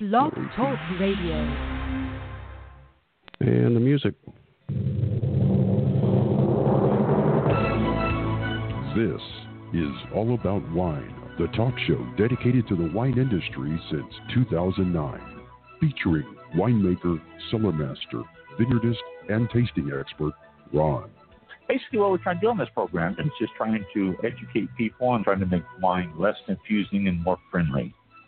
Blog Talk Radio. And the music. This is All About Wine, the talk show dedicated to the wine industry since 2009, featuring winemaker, cellar master, vineyardist, and tasting expert Ron. Basically, what we're trying to do on this program is just trying to educate people and trying to make wine less confusing and more friendly.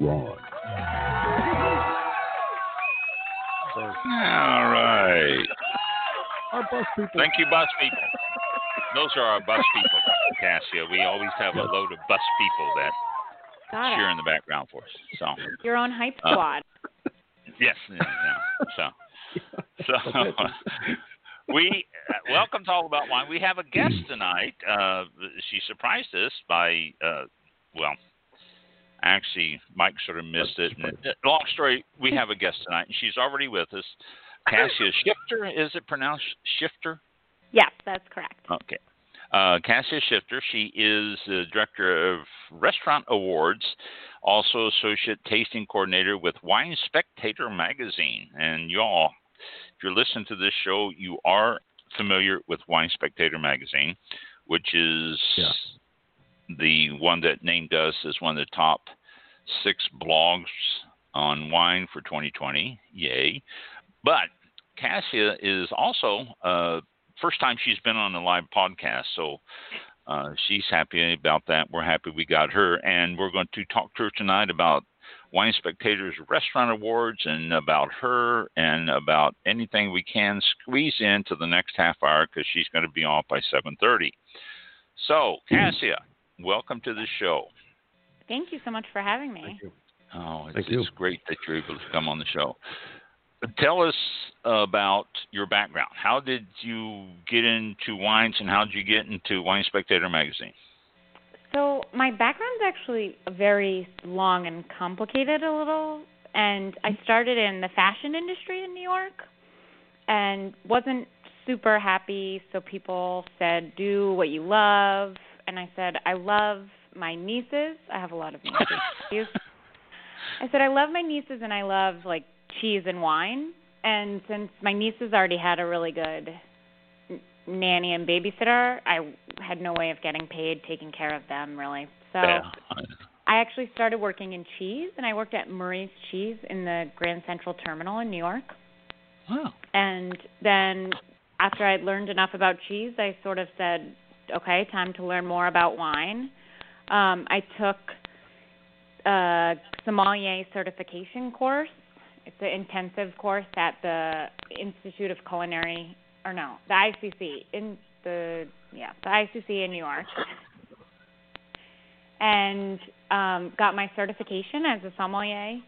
Ron. All right. Our bus people. Thank you, bus people. Those are our bus people, Cassia. We always have a load of bus people that Got cheer it. in the background for us. So, Your own hype Uh, squad. yes, yeah, yeah. so, so we uh, welcome to All About Wine. We have a guest tonight. Uh, she surprised us by, uh, well, actually, Mike sort of missed it. And, uh, long story, we have a guest tonight, and she's already with us. Cassia Schifter, is it pronounced Schifter? Yes, that's correct. Okay. Uh, Cassia Schifter, she is the director of Restaurant Awards, also associate tasting coordinator with Wine Spectator magazine. And y'all, if you're listening to this show, you are familiar with Wine Spectator magazine, which is Yeah. The one that named us as one of the top six blogs on wine for 2020. Yay. But Cassia is also uh, first time she's been on a live podcast, so uh, she's happy about that. We're happy we got her, and we're going to talk to her tonight about Wine Spectator's Restaurant Awards and about her and about anything we can squeeze into the next half hour because she's going to be off by 7:30. So, Cassia, welcome to the show. Thank you so much for having me. Thank you. Oh, it's, Thank you. it's great that you're able to come on the show. Tell us about your background. How did you get into wines, and how did you get into Wine Spectator magazine? So my background's actually very long and complicated a little, and I mm-hmm. started in the fashion industry in New York, and wasn't super happy. So people said, "Do what you love," and I said, "I love my nieces. I have a lot of nieces." I said, "I love my nieces, and I love like cheese and wine." And since my nieces already had a really good n- nanny and babysitter, I had no way of getting paid taking care of them really. So Yeah. I actually started working in cheese, and I worked at Murray's Cheese in the Grand Central Terminal in New York. Wow. And then after I'd learned enough about cheese, I sort of said, okay, time to learn more about wine. Um, I took a sommelier certification course. It's an intensive course at the Institute of Culinary, or no, the ICC in the yeah the ICC in New York, and um, got my certification as a sommelier.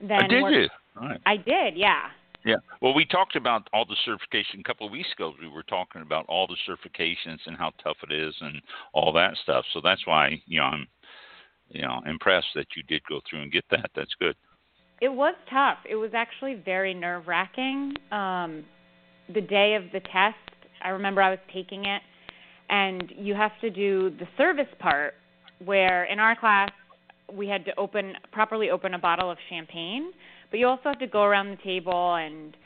Then Uh, did worked- you? All right. I did, yeah. Yeah. Well, we talked about all the certification a couple of weeks ago. We were talking about all the certifications and how tough it is and all that stuff. So that's why you know I'm you know impressed that you did go through and get that. That's good. It was tough. It was actually very nerve wracking. Um, the day of the test, I remember I was taking it, and you have to do the service part, where in our class we had to open properly open a bottle of champagne, but you also have to go around the table and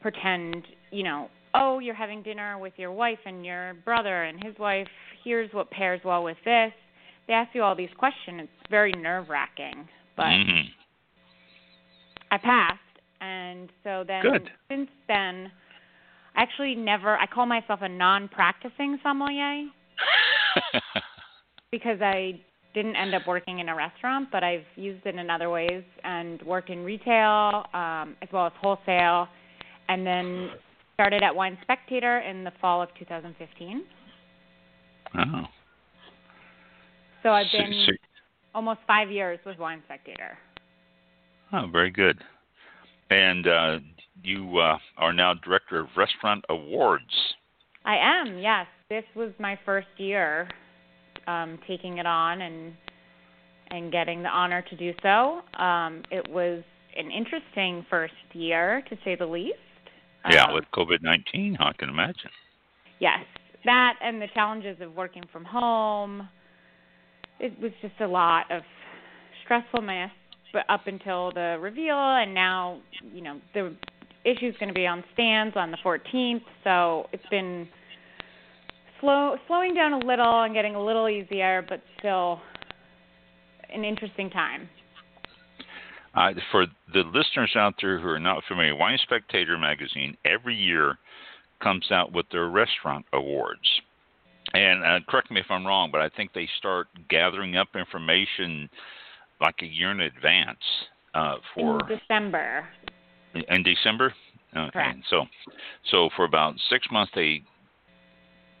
pretend, you know, oh, you're having dinner with your wife and your brother and his wife. Here's what pairs well with this. They ask you all these questions. It's very nerve wracking, but. hmm I passed, and so then Good. since then, I actually never. I call myself a non-practicing sommelier because I didn't end up working in a restaurant, but I've used it in other ways and worked in retail um, as well as wholesale, and then started at Wine Spectator in the fall of 2015. oh. So I've So- been so- almost five years with Wine Spectator. Oh, very good. And uh, you uh, are now director of restaurant awards. I am. Yes, this was my first year um, taking it on and and getting the honor to do so. Um, it was an interesting first year, to say the least. Yeah, Um, with COVID nineteen, I can imagine. yes, that and the challenges of working from home. It was just a lot of stressfulness, but up until the reveal, and now you know the issue is going to be on stands on the 14th, so it's been slow slowing down a little and getting a little easier, but still an interesting time. Uh, for the listeners out there who are not familiar, Wine Spectator magazine every year comes out with their restaurant awards. And uh, correct me if I'm wrong, but I think they start gathering up information like a year in advance uh, for in December. in December. Okay. Correct. So, so for about six months they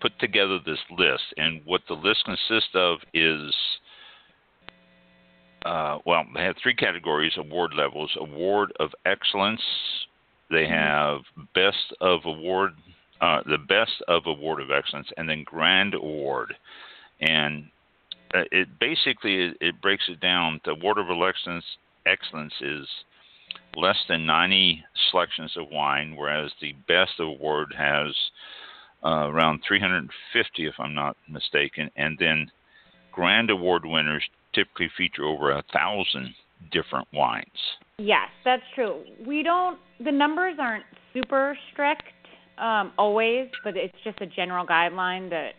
put together this list, and what the list consists of is, uh, well, they have three categories: award levels, award of excellence. They have best of award, uh, the best of award of excellence, and then grand award. And uh, it basically it, it breaks it down. The award of excellence excellence is less than 90 selections of wine, whereas the best of award has uh, around 350, if I'm not mistaken. And then grand award winners typically feature over a thousand different wines. Yes, that's true. We don't. The numbers aren't super strict um, always, but it's just a general guideline that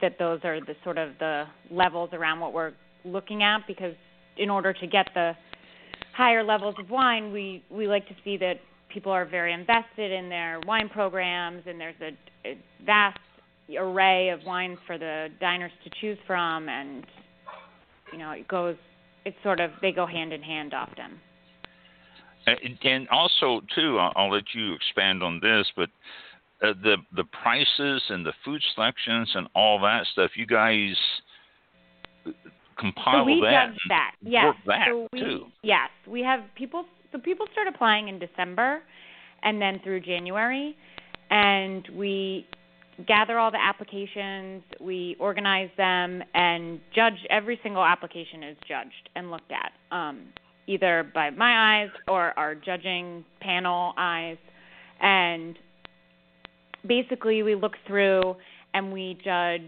that those are the sort of the levels around what we're looking at. Because in order to get the higher levels of wine, we we like to see that people are very invested in their wine programs, and there's a, a vast array of wines for the diners to choose from, and you know it goes. It's sort of they go hand in hand often. And, and also, too, I'll, I'll let you expand on this, but uh, the the prices and the food selections and all that stuff, you guys compile so we that. judge that. Yes. work that so we, too. Yes, we have people. So people start applying in December, and then through January, and we gather all the applications, we organize them, and judge. Every single application is judged and looked at, um, either by my eyes or our judging panel eyes, and basically we look through and we judge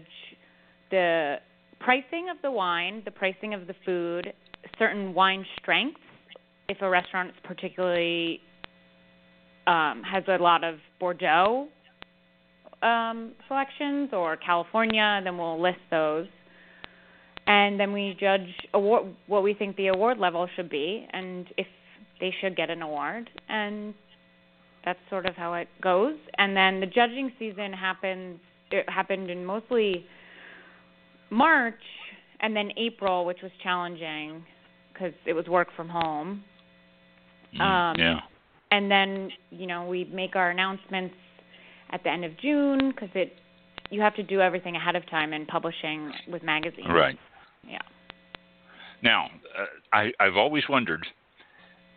the pricing of the wine, the pricing of the food, certain wine strengths. If a restaurant is particularly um, has a lot of Bordeaux um, selections or California, then we'll list those. And then we judge award, what we think the award level should be, and if they should get an award. And that's sort of how it goes. And then the judging season happens. It happened in mostly March and then April, which was challenging because it was work from home. Mm, Um, yeah. And then you know we make our announcements at the end of June because it you have to do everything ahead of time in publishing with magazines. Right. Yeah. Now, uh, I, I've always wondered,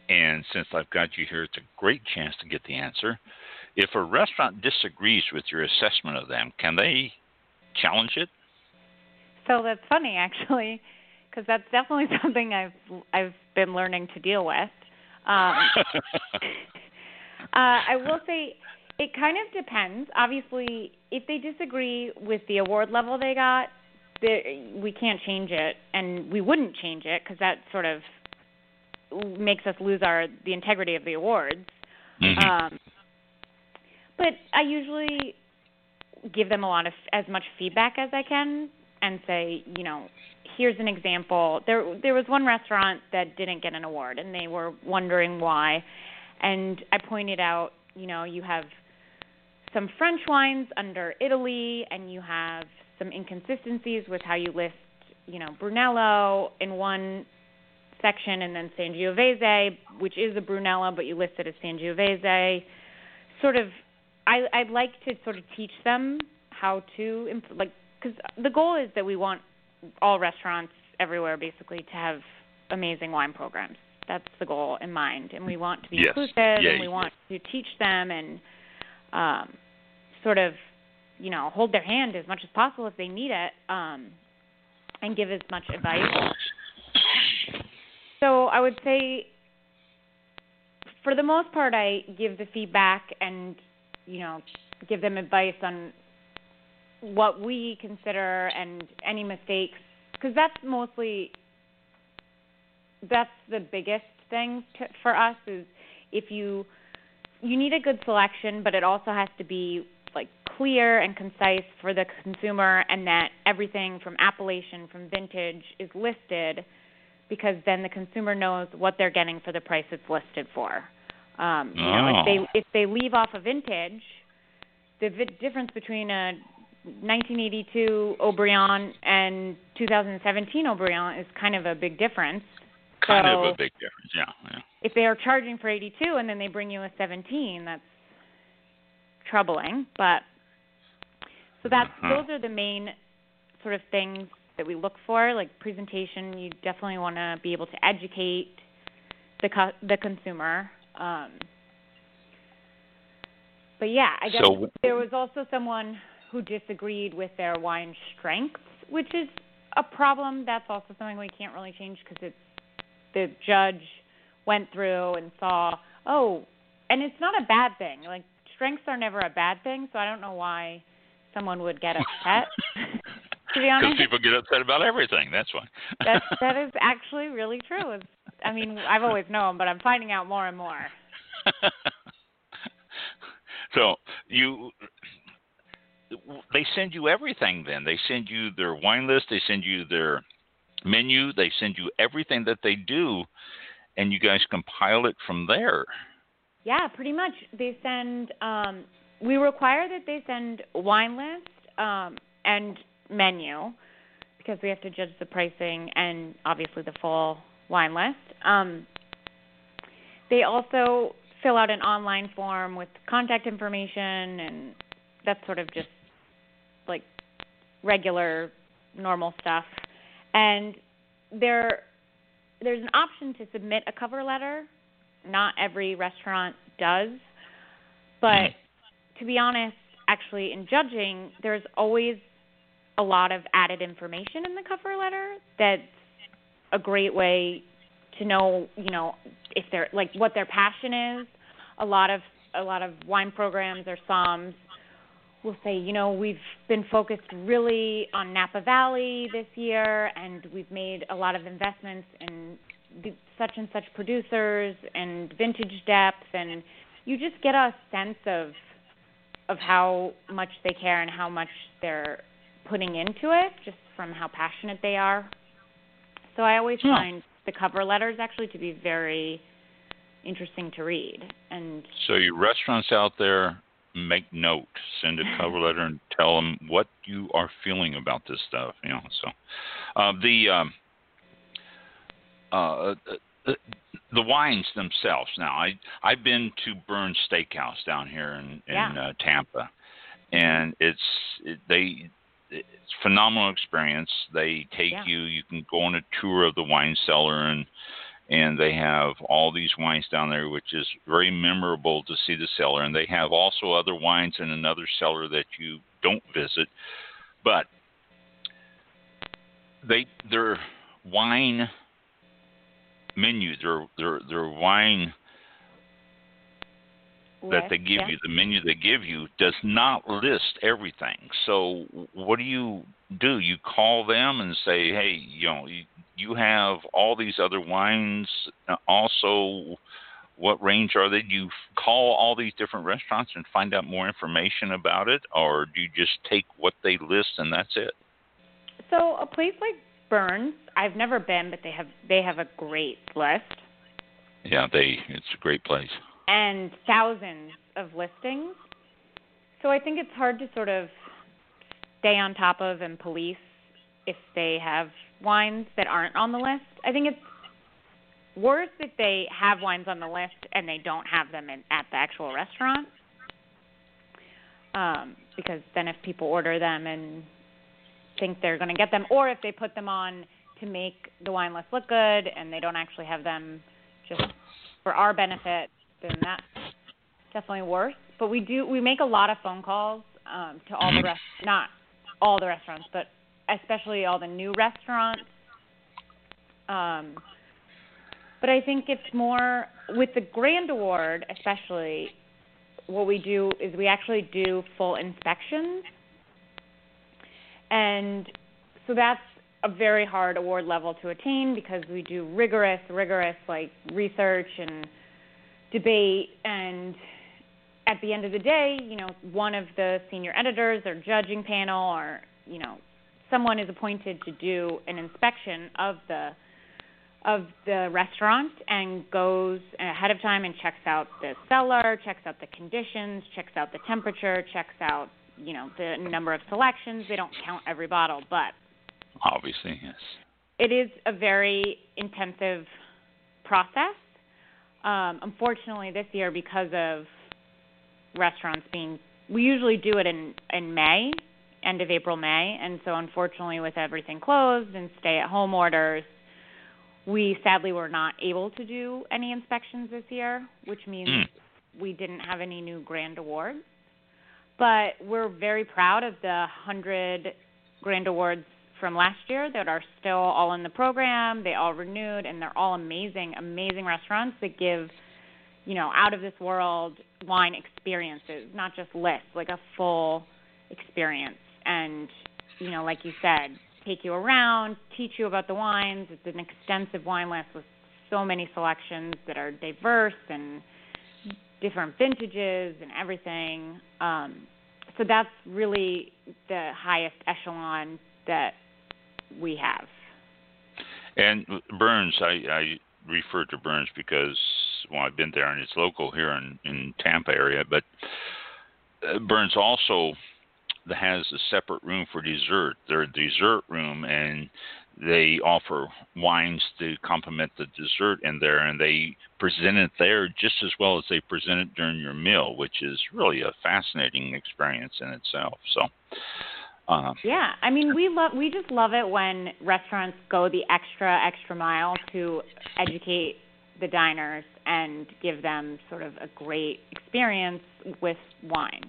and since I've got you here, it's a great chance to get the answer. If a restaurant disagrees with your assessment of them, can they challenge it? So that's funny actually, because that's definitely something I've I've been learning to deal with. Um, uh, I will say it kind of depends. Obviously, if they disagree with the award level they got, we can't change it, and we wouldn't change it because that sort of makes us lose our the integrity of the awards. Mhm. Um, but I usually give them a lot of as much feedback as I can and say, you know, here's an example. There there was one restaurant that didn't get an award and they were wondering why. And I pointed out, you know, you have some French wines under Italy and you have some inconsistencies with how you list, you know, Brunello in one section and then Sangiovese, which is a Brunello, but you list it as Sangiovese. Sort of, I I'd like to sort of teach them how to like because the goal is that we want all restaurants everywhere basically to have amazing wine programs. That's the goal in mind, and we want to be Yes. inclusive, Yeah, and we want to teach them and um, sort of, you know, hold their hand as much as possible if they need it, um, and give as much advice. So I would say, for the most part, I give the feedback and, you know, give them advice on what we consider and any mistakes, because that's mostly that's the biggest thing to, for us is if you you need a good selection, but it also has to be like clear and concise for the consumer, and that everything from appellation, from vintage, is listed, because then the consumer knows what they're getting for the price it's listed for. Um, you know, if Oh. they if they leave off a vintage, the vi- difference between a 1982 Haut-Brion and 2017 Haut-Brion is kind of a big difference. Kind of a big difference. Yeah. yeah. if they are charging for 82 and then they bring you a 17, that's troubling. But so that's Uh-huh. those are the main sort of things that we look for. Like presentation, you definitely want to be able to educate the co- the consumer. Um, but yeah, I guess So- there was also someone who disagreed with their wine strengths, which is a problem. That's also something we can't really change because it's the judge went through and saw, oh, and it's not a bad thing. Like strengths are never a bad thing, so I don't know why someone would get upset. to be Because honest, people get upset about everything. That's why. that that is actually really true. It's, I mean, I've always known, but I'm finding out more and more. so you they send you everything then they send you their wine list they send you their menu they send you everything that they do and you guys compile it from there Yeah, pretty much. They send. Um, we require that they send wine list um, and menu because we have to judge the pricing and obviously the full wine list. Um, they also fill out an online form with contact information, and that's sort of just like regular, normal stuff. And there, there's an option to submit a cover letter not every restaurant does. But to be honest, actually, in judging, there's always a lot of added information in the cover letter that's a great way to know, you know, if they're like what their passion is. A lot of a lot of wine programs or SOMs will say, you know, we've been focused really on Napa Valley this year, and we've made a lot of investments in such and such producers and vintage depth, and you just get a sense of of how much they care and how much they're putting into it, just from how passionate they are. So I always Yeah. find the cover letters actually to be very interesting to read, and so you restaurants out there make note send a cover letter and tell them what you are feeling about this stuff you know so uh, the um, uh, uh, the wines themselves. Now, I I've been to Bern's Steakhouse down here in in Yeah. uh, Tampa, and it's it, they it's phenomenal experience. They take Yeah. you. You can go on a tour of the wine cellar and and they have all these wines down there, which is very memorable to see the cellar. And they have also other wines in another cellar that you don't visit, but they their wine menu, their their their wine that they give yeah. you, the menu they give you, does not list everything. So what do you do? You call them and say, hey, you know, you, you have all these other wines. uh, Also, what range are they? Do you call all these different restaurants and find out more information about it, or do you just take what they list and that's it? So a place like Bern's, I've never been, but they have they have a great list Yeah, they. It's a great place. And thousands of listings. So I think it's hard to sort of stay on top of and police if they have wines that aren't on the list. I think it's worse if they have wines on the list and they don't have them in, at the actual restaurant. Um, because then if people order them and think they're going to get them, or if they put them on to make the wine list look good and they don't actually have them just for our benefit, then that's definitely worse. But we do we make a lot of phone calls um, to all the Mhm. rest not all the restaurants, but especially all the new restaurants. Um, but I think it's more with the Grand Award, especially. What we do is we actually do full inspections, and so that's a very hard award level to attain because we do rigorous, rigorous like research and debate and at the end of the day, you know, one of the senior editors or judging panel or, you know, someone is appointed to do an inspection of the of the restaurant and goes ahead of time and checks out the cellar, checks out the conditions, checks out the temperature, checks out, you know, the number of selections. They don't count every bottle, but Obviously, yes. it is a very intensive process. Um, unfortunately, this year, because of restaurants being, we usually do it in in May, end of April, May, and so unfortunately, with everything closed and stay-at-home orders, we sadly were not able to do any inspections this year, which means Mm. we didn't have any new grand awards. But we're very proud of the hundred grand awards from last year that are still all in the program. They all renewed, and they're all amazing, amazing restaurants that give, you know, out of this world wine experiences, not just lists, like a full experience. And, you know, like you said, take you around, teach you about the wines. It's an extensive wine list with so many selections that are diverse and different vintages and everything. Um, so that's really the highest echelon that we have. And Bern's, I, I refer to Bern's because well, I've been there and it's local here in in Tampa area, but uh, Bern's also has a separate room for dessert. Their dessert room, and they offer wines to complement the dessert in there, and they present it there just as well as they present it during your meal, which is really a fascinating experience in itself. So. Uh, Yeah, I mean we love we just love it when restaurants go the extra extra mile to educate the diners and give them sort of a great experience with wine.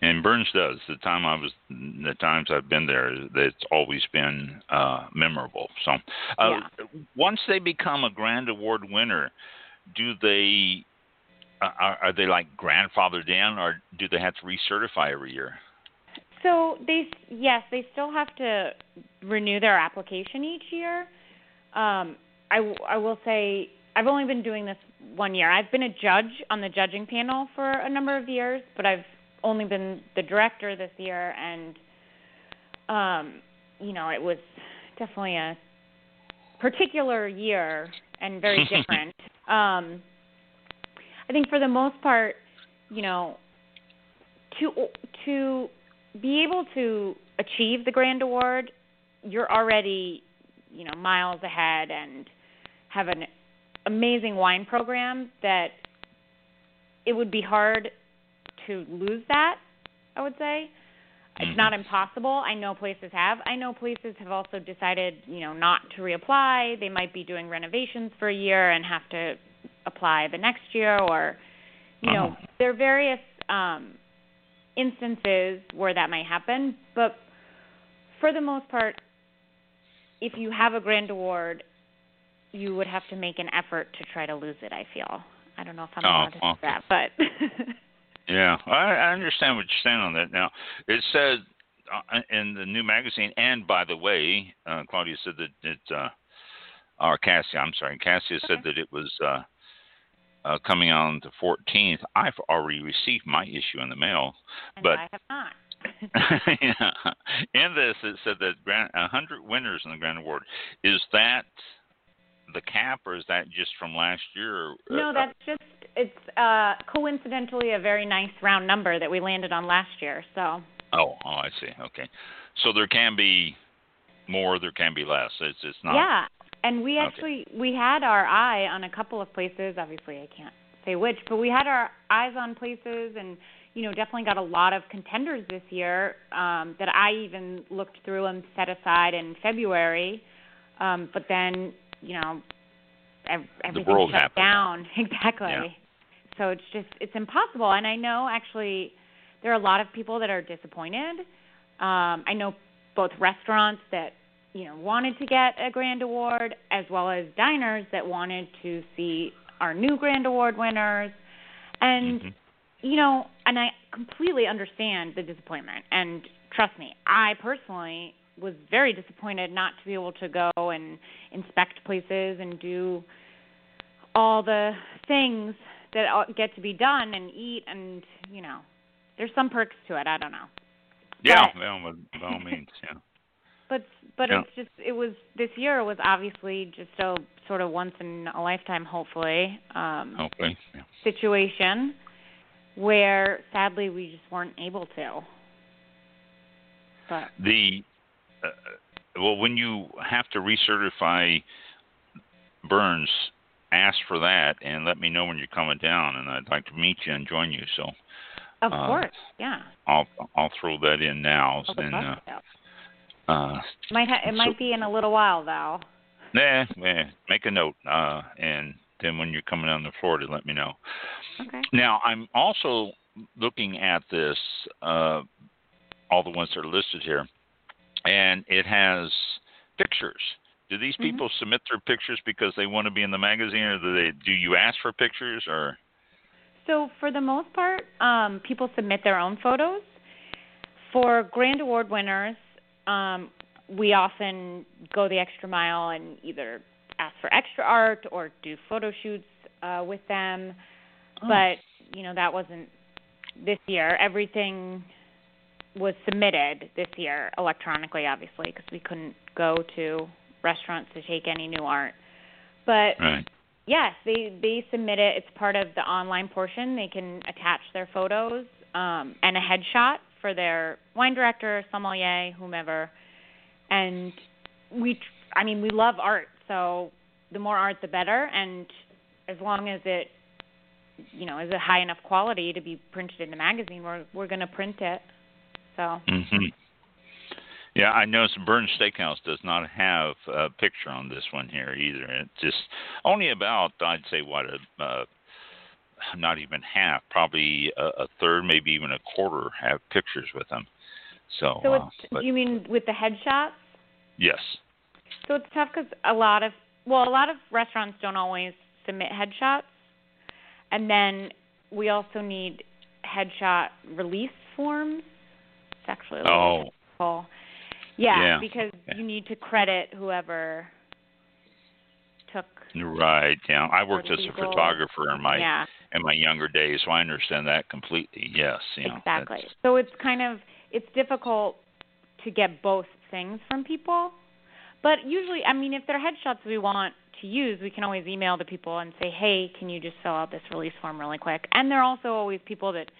And Bern's does. The time I was, the times I've been there, it's always been uh, memorable. So, uh, once they become a Grand Award winner, do they uh, are, are they like grandfathered in, or do they have to recertify every year? So they yes, they still have to renew their application each year. Um, I I will say I've only been doing this one year. I've been a judge on the judging panel for a number of years, but I've only been the director this year, and um, you know it was definitely a particular year and very different. um, I think for the most part, you know, to to be able to achieve the grand award, you're already, you know, miles ahead and have an amazing wine program that it would be hard to lose that, I would say. It's not impossible. I know places have. I know places have also decided, you know, not to reapply. They might be doing renovations for a year and have to apply the next year or you know, Uh-huh. there are various um instances where that might happen, but for the most part if you have a grand award, you would have to make an effort to try to lose it, I feel. I don't know if I'm Oh, allowed to okay. say that, but Yeah, I, I understand what you're saying on that. Now, it said uh, in the new magazine, and by the way, uh, Claudia said that it, uh, or Cassia, I'm sorry, Cassia said that it was uh, uh, coming on the 14th. I've already received my issue in the mail, and but I have not. yeah. in this it said that grand, 100 winners in the Grand Award. Is that the cap, or is that just from last year? No, uh, that's just it's uh coincidentally a very nice round number that we landed on last year. So Oh, oh, I see. Okay, so there can be more, there can be less. It's it's not. Yeah, and we Okay. actually we had our eye on a couple of places. Obviously, I can't say which, but we had our eyes on places, and you know, definitely got a lot of contenders this year um, that I even looked through and set aside in February. Um, but then, you know, everything world shut happened. down exactly. Yeah. So it's just it's impossible. And I know actually there are a lot of people that are disappointed. Um, I know both restaurants that you know wanted to get a grand award as well as diners that wanted to see our new grand award winners. And Mhm. you know, and I completely understand the disappointment. And trust me, I personally was very disappointed not to be able to go and inspect places and do all the things that get to be done and eat and you know, there's some perks to it. I don't know. Yeah, But- by all means, yeah. But but Yeah. it's just it was this year was obviously just a sort of once in a lifetime hopefully um Hopefully, yeah. situation where sadly we just weren't able to. But The uh, well, when you have to recertify Bern's, ask for that and let me know when you're coming down, and I'd like to meet you and join you. So of Uh, course, yeah. I'll I'll throw that in now. Would and uh. Uh, Might ha- it so- might be in a little while though. nah, nah, make a note, uh, and then when you're coming down the floor, to Florida, let me know. Okay. Now, I'm also looking at this, uh, all the ones that are listed here, and it has pictures. Do these Mhm. people submit their pictures because they want to be in the magazine, or do they? Do you ask for pictures, or? So for the most part, um, people submit their own photos. For grand award winners, um, we often go the extra mile and either ask for extra art or do photo shoots uh, with them. Oh. But you know that wasn't this year. Everything was submitted this year electronically, obviously, because we couldn't go to restaurants to take any new art. But Right. Yes, they they submit it. It's part of the online portion. They can attach their photos um, and a headshot for their wine director, sommelier, whomever. And we, I mean, we love art, so the more art, the better. And as long as it, you know, is a high enough quality to be printed in the magazine, we're we're going to print it. So hmm Yeah, I noticed Bern's Steakhouse does not have a picture on this one here either. It's just only about, I'd say, what a, uh, not even half, probably a, a third, maybe even a quarter have pictures with them. So, so uh, but you mean with the headshots? yes, So it's tough because a lot of well, a lot of restaurants don't always submit headshots, and then we also need headshot release forms. It's actually a little oh, difficult. Yeah, Yeah, because you need to credit whoever took. right. Yeah, I worked as a photographer in my yeah, in my younger days, so I understand that completely. Yes, you know, exactly. So it's kind of it's difficult to get both things from people. But usually, I mean, if they're headshots we want to use, we can always email the people and say, "Hey, can you just fill out this release form really quick?" And there are also always people that,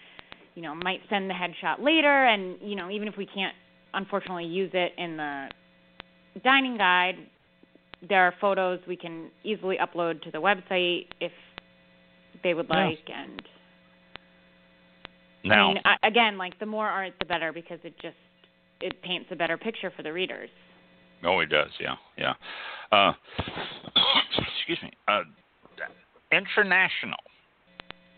you know, might send the headshot later, and you know, even if we can't unfortunately use it in the dining guide, there are photos we can easily upload to the website if they would Yeah. like. And now I mean, I, again, like the more art, the better because it just it paints a better picture for the readers. Oh, it does. Yeah, yeah. Uh, excuse me. Uh, international.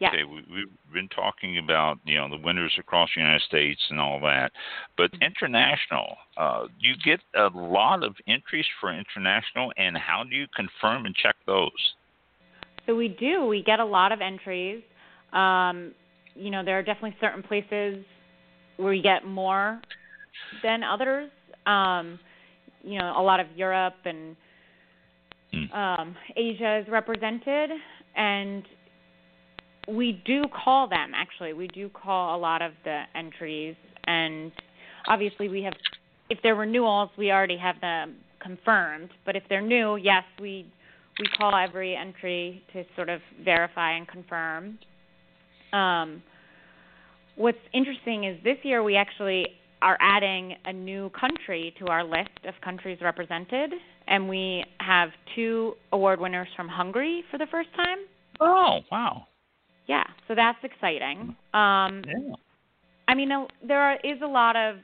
Yeah. Okay, we, we've been talking about you know the winners across the United States and all that, but Mm-hmm. international. Uh, you get a lot of entries for international, and how do you confirm and check those? So we do. We get a lot of entries. Um, you know, there are definitely certain places where we get more than others. Um, you know, a lot of Europe and Hmm. um, Asia is represented, and we do call them. Actually, we do call a lot of the entries, and obviously we have. If they're renewals, we already have them confirmed. But if they're new, yes, we we call every entry to sort of verify and confirm. Um, what's interesting is this year we actually are adding a new country to our list of countries represented, and we have two award winners from Hungary for the first time. Oh, wow. Yeah, so that's exciting. Um, Yeah. I mean, there are, is a lot of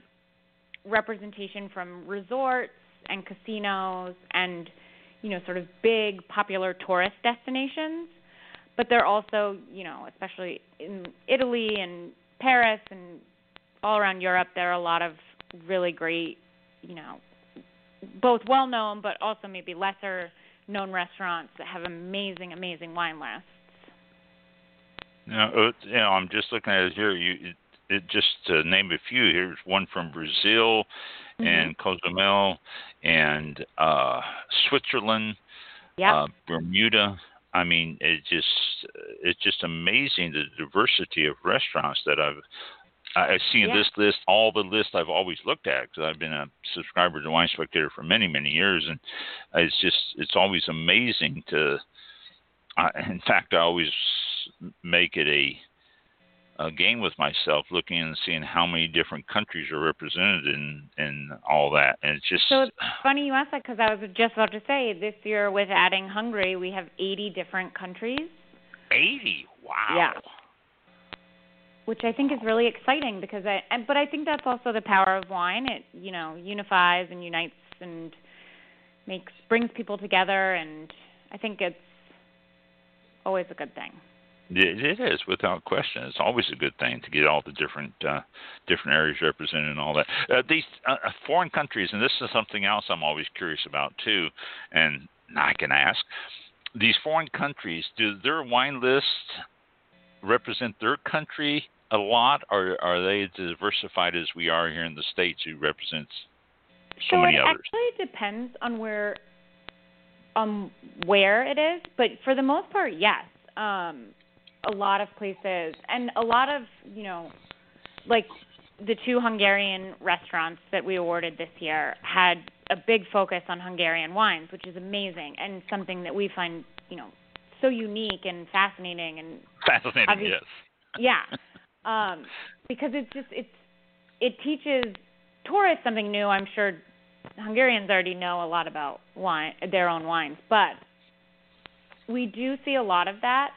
representation from resorts and casinos, and you know, sort of big popular tourist destinations, but they're also, you know, especially in Italy and Paris and all around Europe, there are a lot of really great, you know, both well known but also maybe lesser known restaurants that have amazing, amazing wine lists. Now, uh, you know, I'm just looking at it here. You, it, it just to name a few. Here's one from Brazil, mm-hmm. and Cozumel, and uh, Switzerland, yeah, uh, Bermuda. I mean, it just it's just amazing the diversity of restaurants that I've I've seen yeah. this list, all the lists I've always looked at because I've been a subscriber to Wine Spectator for many, many years, and it's just it's always amazing to. I, in fact, I always make it a a game with myself, looking and seeing how many different countries are represented in in all that, and it's just so it's funny you ask that because I was just about to say this year with adding Hungary, we have 80 different countries. 80, wow. Yeah which I think is really exciting because I and, but I think that's also the power of wine. It you know unifies and unites and makes brings people together, and I think it's always a good thing. It is without question. It's always a good thing to get all the different uh, different areas represented and all that. Uh, these uh, uh foreign countries, and this is something else I'm always curious about too, and I can ask these foreign countries do their wine lists represent their country a lot, or are they as diversified as we are here in the states, who represents so, so many it others? actually depends on where, um, where it is, but for the most part, yes. Um, a lot of places, and a lot of you know, like the two Hungarian restaurants that we awarded this year had a big focus on Hungarian wines, which is amazing and something that we find, you know, so unique and fascinating and fascinating. Yes. Yeah. um, because it's just it's it teaches tourists something new. I'm sure Hungarians already know a lot about wine, their own wines, but we do see a lot of that.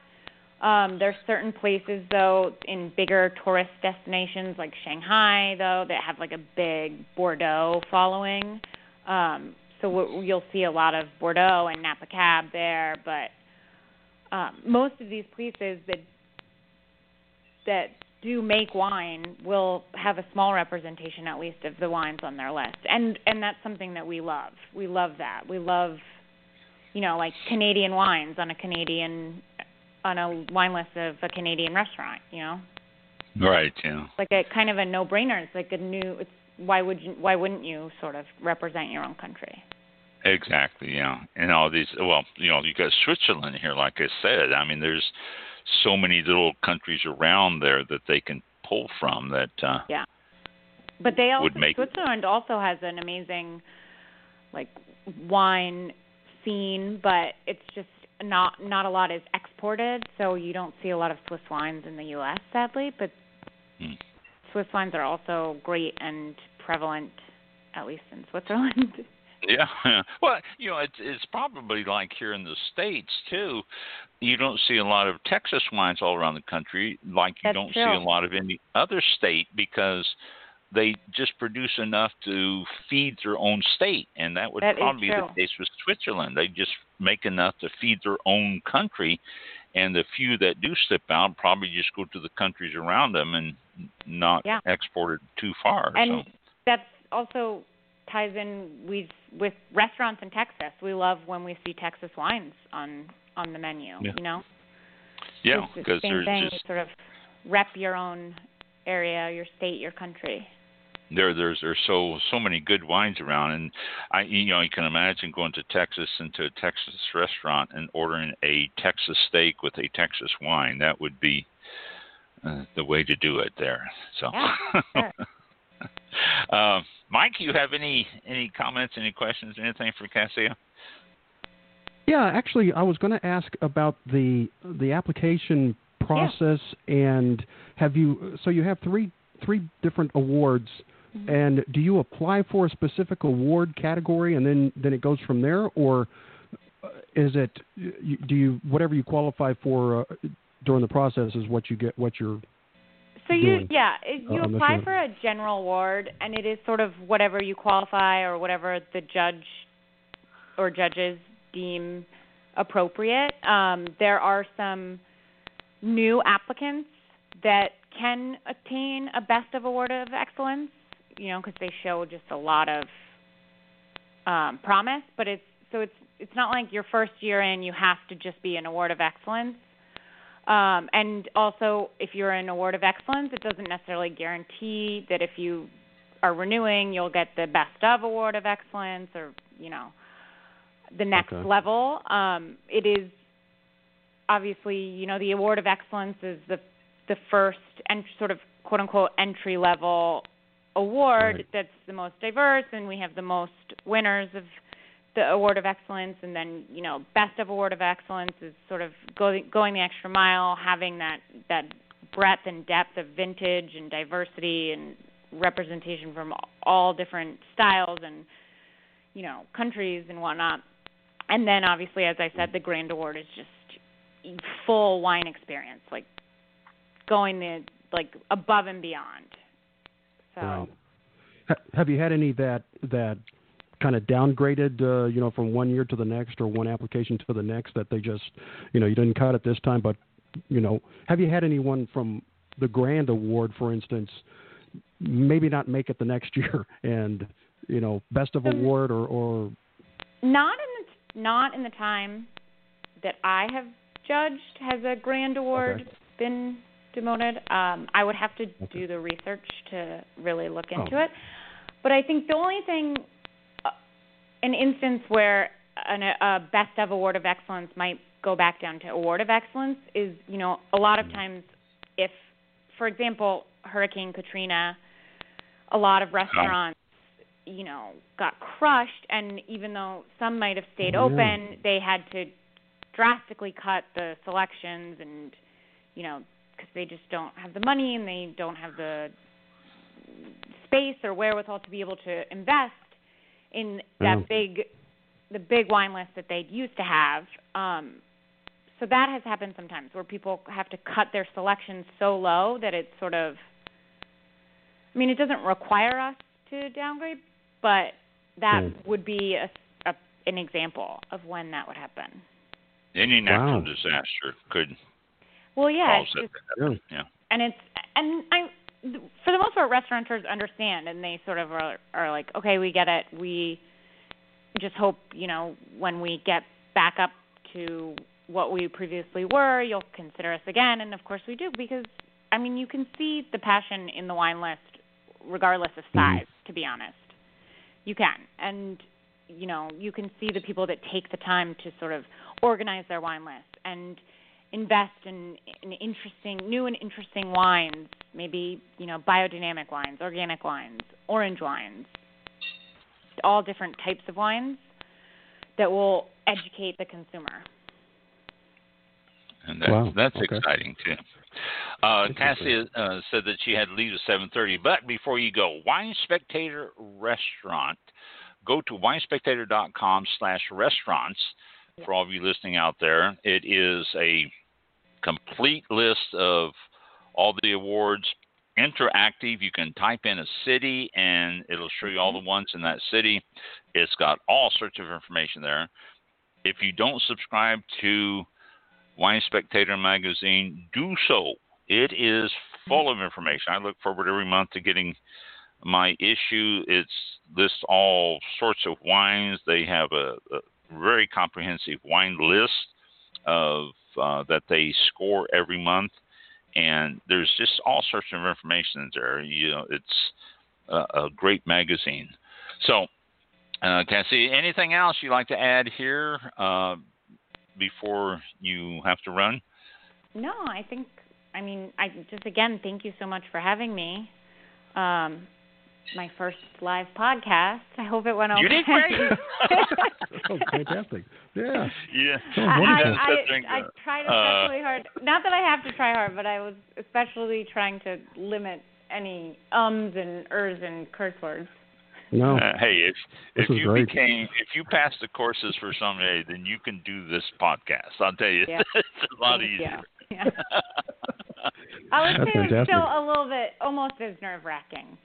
Um, there's certain places though in bigger tourist destinations like Shanghai though that have like a big Bordeaux following. Um, so you'll see a lot of Bordeaux and Napa Cab there, but um, most of these places that that do make wine will have a small representation at least of the wines on their list. And and that's something that we love. We love that. We love you know like canadian wines on a canadian on a wine list of a canadian restaurant you know? Right yeah. Like a kind of a no brainer it's like a new it's why would you why wouldn't you sort of represent your own country? Exactly yeah. And all these well you know you got switzerland here like i said. I mean there's so many little countries around there that they can pull from that uh yeah. But they also would make Switzerland also has an amazing like wine scene but it's just not not a lot is exported so you don't see a lot of Swiss wines in the US sadly but hmm. Swiss wines are also great and prevalent at least in Switzerland Yeah, well, you know, it's it's probably like here in the states too. You don't see a lot of Texas wines all around the country, like you That's don't true. see a lot of any other state because they just produce enough to feed their own state, and that would that probably be the case with Switzerland. They just make enough to feed their own country, and the few that do slip out probably just go to the countries around them and not yeah. export it too far. And so. that's also ties in we with restaurants in Texas. We love when we see Texas wines on on the menu. Yeah. You know. Yeah, the because same there's thing. just Sort of rep your own area, your state, your country. There there's there's so so many good wines around. And i you know you can imagine going to texas into a texas restaurant and ordering a texas steak with a texas wine. That would be uh, the way to do it there. So. Yeah, sure. uh, mike you have any any comments any questions anything for cassia? Yeah, actually, I was going to ask about the the application process and have you so you have three three different awards Mhm. and do you apply for a specific award category and then then it goes from there or uh, is it do you whatever you qualify for uh, during the process is what you get what you're So you yeah, you uh, apply for a general award and it is sort of whatever you qualify or whatever the judge or judges deem appropriate. Um, there are some new applicants that can attain a Best of Award of Excellence, you know, because they show just a lot of um, promise. But it's so it's it's not like your first year in you have to just be an Award of Excellence. Um, and also, if you're an Award of Excellence, it doesn't necessarily guarantee that if you are renewing, you'll get the Best of Award of Excellence or you know the next Okay. level. Um, it is obviously, you know, the Award of Excellence is the the first and sort of quote unquote entry level award Right. that's the most diverse, and we have the most winners of the Award of Excellence, and then you know, Best of Award of Excellence is sort of going going the extra mile, having that that breadth and depth of vintage and diversity and representation from all different styles and you know countries and whatnot. And then obviously, as I said, the Grand Award is just full wine experience, like going the like above and beyond. So Right. Ha- Have you had any that that kind of downgraded, uh, you know, from one year to the next or one application to the next that they just, you know, you didn't cut it this time, but, you know, have you had anyone from the Grand Award, for instance, maybe not make it the next year and, you know, best of Um, award or, or not in the not in the time that I have judged has a Grand Award Okay. been demoted. Um, I would have to do the research to really look into Oh. it. But I think the only thing, uh, an instance where an, a Best of Award of Excellence might go back down to Award of Excellence is, you know, a lot of times if, for example, Hurricane Katrina, a lot of restaurants, you know, got crushed, and even though some might have stayed Oh, yeah. open, they had to drastically cut the selections and, you know, because they just don't have the money and they don't have the space or wherewithal to be able to invest in that Yeah. big the big wine list that they used to have um so that has happened sometimes where people have to cut their selections so low that it's sort of I mean it doesn't require us to downgrade but that Hmm. would be a, a an example of when that would happen. Any natural Wow. disaster could Well, yeah, cause it's yeah. Yeah. and it's and I for the most part restaurateurs understand and they sort of are are like okay we get it we just hope you know when we get back up to what we previously were you'll consider us again and of course we do because I mean you can see the passion in the wine list regardless of Mhm. size to be honest you can and you know you can see the people that take the time to sort of organize their wine list and invest in, in interesting new and interesting wines maybe you know biodynamic wines organic wines orange wines all different types of wines that will educate the consumer and that's Wow, that's okay. exciting too. Uh, Cassie uh, said that she had to leave at seven thirty, but before you go, Wine Spectator Restaurant. Go to winespectator.com slash restaurants for all of you listening out there. It is a complete list of all the awards, interactive. You can type in a city and it'll show you all mm-hmm. the ones in that city. It's got all sorts of information there. If you don't subscribe to Wine Spectator magazine, do so. It is full of information. I look forward every month to getting my issue. It's lists all sorts of wines. They have a, a very comprehensive wine list of uh, that they score every month, and there's just all sorts of information there. You know, it's a, a great magazine. So, uh, Cassie, anything else you'd like to add here uh, before you have to run? no i think i mean i just again thank you so much for having me um my first live podcast i hope it went okay You did great. oh, fantastic. Yeah. yeah. I. I, I, I good. tried Uh, especially hard. Not that I have to try hard, but I was especially trying to limit any ums and ers and curse words. No. Uh, hey, if This if you great. became if you passed the courses for someday, then you can do this podcast. I'll tell you, Yeah. it's a lot Thank you. easier. Yeah. I would That's say it's fantastic. still a little bit, almost as nerve wracking.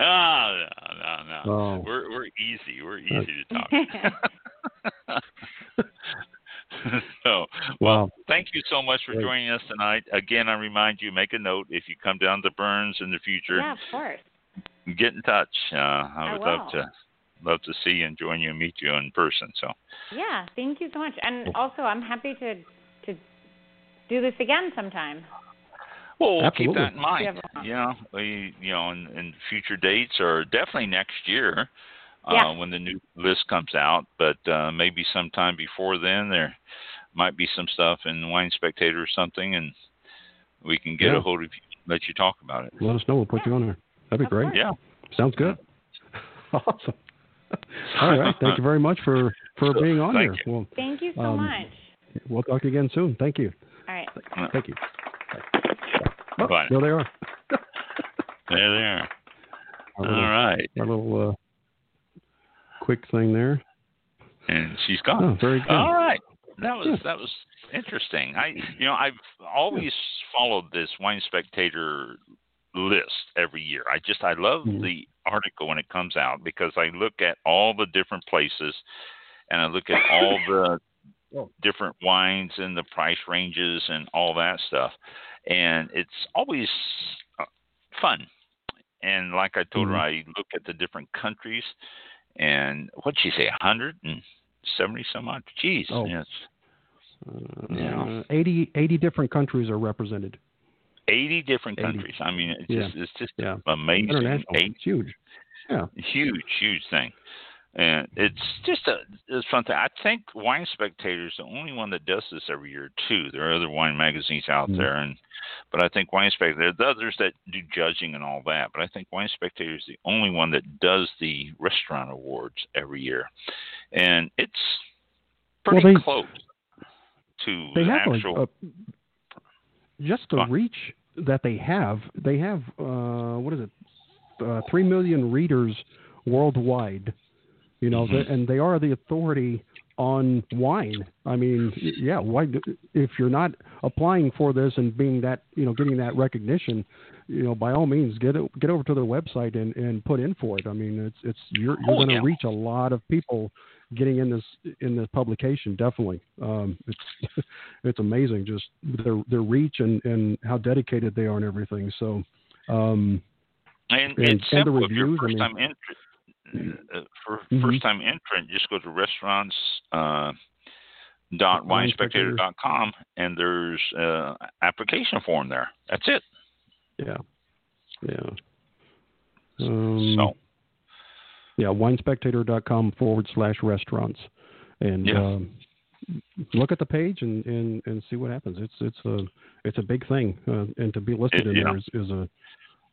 Ah, no, no, no. Oh. We're we're easy. We're easy to talk. so, well, wow. thank you so much for Great. joining us tonight. Again, I remind you, make a note if you come down to Bern's in the future. Yeah, of course. Get in touch. Uh, I, I would will. love to love to see you and join you and meet you in person. So. Yeah, thank you so much, and also I'm happy to to do this again sometime. Well, we'll Absolutely. keep that in mind. Yeah, we, you know, in, in future dates or definitely next year uh, yeah. when the new list comes out. But uh, maybe sometime before then, there might be some stuff in Wine Spectator or something, and we can get Yeah. a hold of you, let you talk about it. Let us know. We'll put you on there. That'd be Of great. course. Yeah. Sounds good. awesome. All right. Thank you very much for for So, being on thank here. Well, Thank you so Um, much. we'll talk again soon. Thank you. All right. Thank you. Oh, Bye. there they are. There they are. Our All little, right. our little uh, quick thing there. And she's gone. Oh, very good. All right. That was Yeah. that was interesting. I you know I've always followed this Wine Spectator list every year. I just I love Mhm. the article when it comes out because I look at all the different places and I look at all the Oh. different wines and the price ranges and all that stuff. And it's always uh, fun. And like I told her, I look at the different countries and what'd she say, 170 some odd? Jeez. Oh. Yes. Uh, Yeah. 80, 80 different countries are represented. 80 different 80. countries. I mean, it's Yeah. just it's just Yeah. amazing. International. Eight, huge. Yeah. huge, huge thing. And it's just a it's fun thing. I think Wine Spectator is the only one that does this every year too. There are other wine magazines out Mhm. there, and but I think Wine Spectator. There's others that do judging and all that, but I think Wine Spectator is the only one that does the restaurant awards every year, and it's pretty Well, they- close to They the have actual. uh, just the on. reach that they have. They have uh, what is it? Uh, Three million readers worldwide. You know, Mhm. the, and they are the authority on wine. I mean, yeah. Why, if you're not applying for this and being that, you know, getting that recognition, you know, by all means, get it, get over to their website and, and put in for it. I mean, it's it's you're you're Oh, going to yeah. reach a lot of people getting in this in this publication. Definitely, um, it's it's amazing just their their reach and and how dedicated they are and everything. So. Um, And, And- it's and the simple. if you're reviews, I first mean- time uh, for Mhm. first time entrant, just go to restaurants uh, dot winespectator dot com and there's uh application form there. That's it. Yeah. Yeah. Um, so yeah, winespectator.com forward slash restaurants, and Yeah. um, look at the page and, and, and see what happens. It's it's a it's a big thing, uh, and to be listed It- in yeah. there is, is a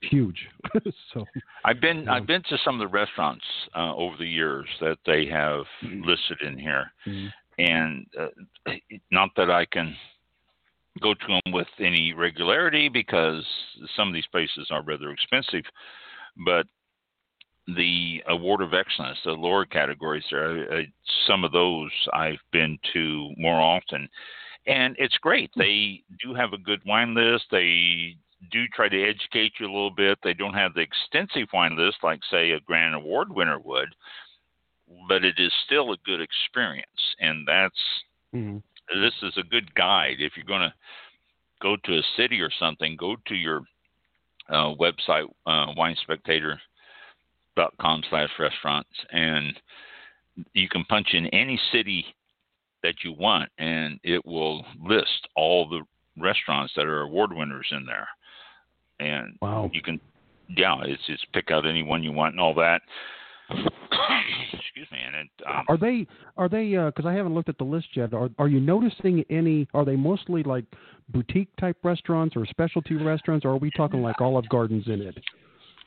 huge. so I've been. I've been to some of the restaurants uh, over the years that they have Mm-hmm. listed in here, Mhm. and uh, not that I can go to them with any regularity because some of these places are rather expensive, but the award of excellence, the lower categories, there, uh, some of those I've been to more often, and it's great. They do have a good wine list. They do try to educate you a little bit. They don't have the extensive wine list like, say, a Grand Award winner would, but it is still a good experience, and that's Mhm. this is a good guide if you're going to go to a city or something go to your uh, website uh, winespectator.com slash restaurants and you can punch in any city that you want and it will list all the restaurants that are award winners in there and wow. you can yeah it's just pick out any one you want and all that excuse me and it um, Are they are they because I haven't looked at the list yet? Are are you noticing any? Are they mostly like boutique type restaurants or specialty restaurants, or are we talking like Olive Gardens in it?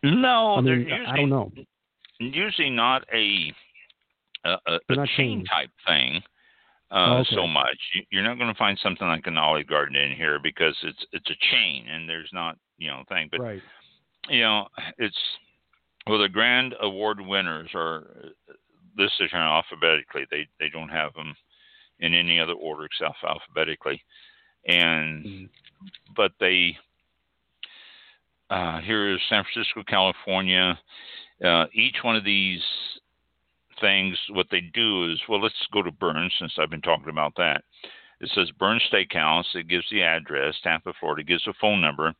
no I they're mean, usually I don't know. usually not a a, a, a not chain type thing uh, Oh, okay. so much. You, you're not going to find something like an Olive Garden in here because it's it's a chain and there's not you know thing. But right. you know it's well the grand award winners are uh, listed here alphabetically. They they don't have them in any other order except alphabetically, and Mhm. but they uh, here is San Francisco, California. Uh, each one of these things, what they do is, well, let's go to Bern's since I've been talking about that. It says Bern's Steakhouse. It gives the address, Tampa, Florida. It gives a phone number.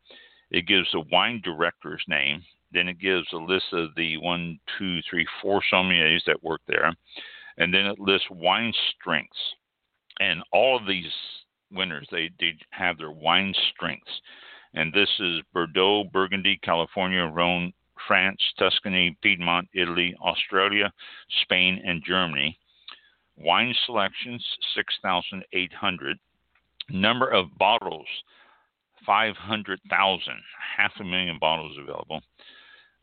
It gives the wine director's name. Then it gives a list of the one, two, three, four sommeliers that work there. And then it lists wine strengths. And all of these winners, they, they have their wine strengths. And this is Bordeaux, Burgundy, California, Rhone, France, Tuscany, Piedmont, Italy, Australia, Spain, and Germany. Wine selections 6,800. Number of bottles 500,000, half a million bottles available.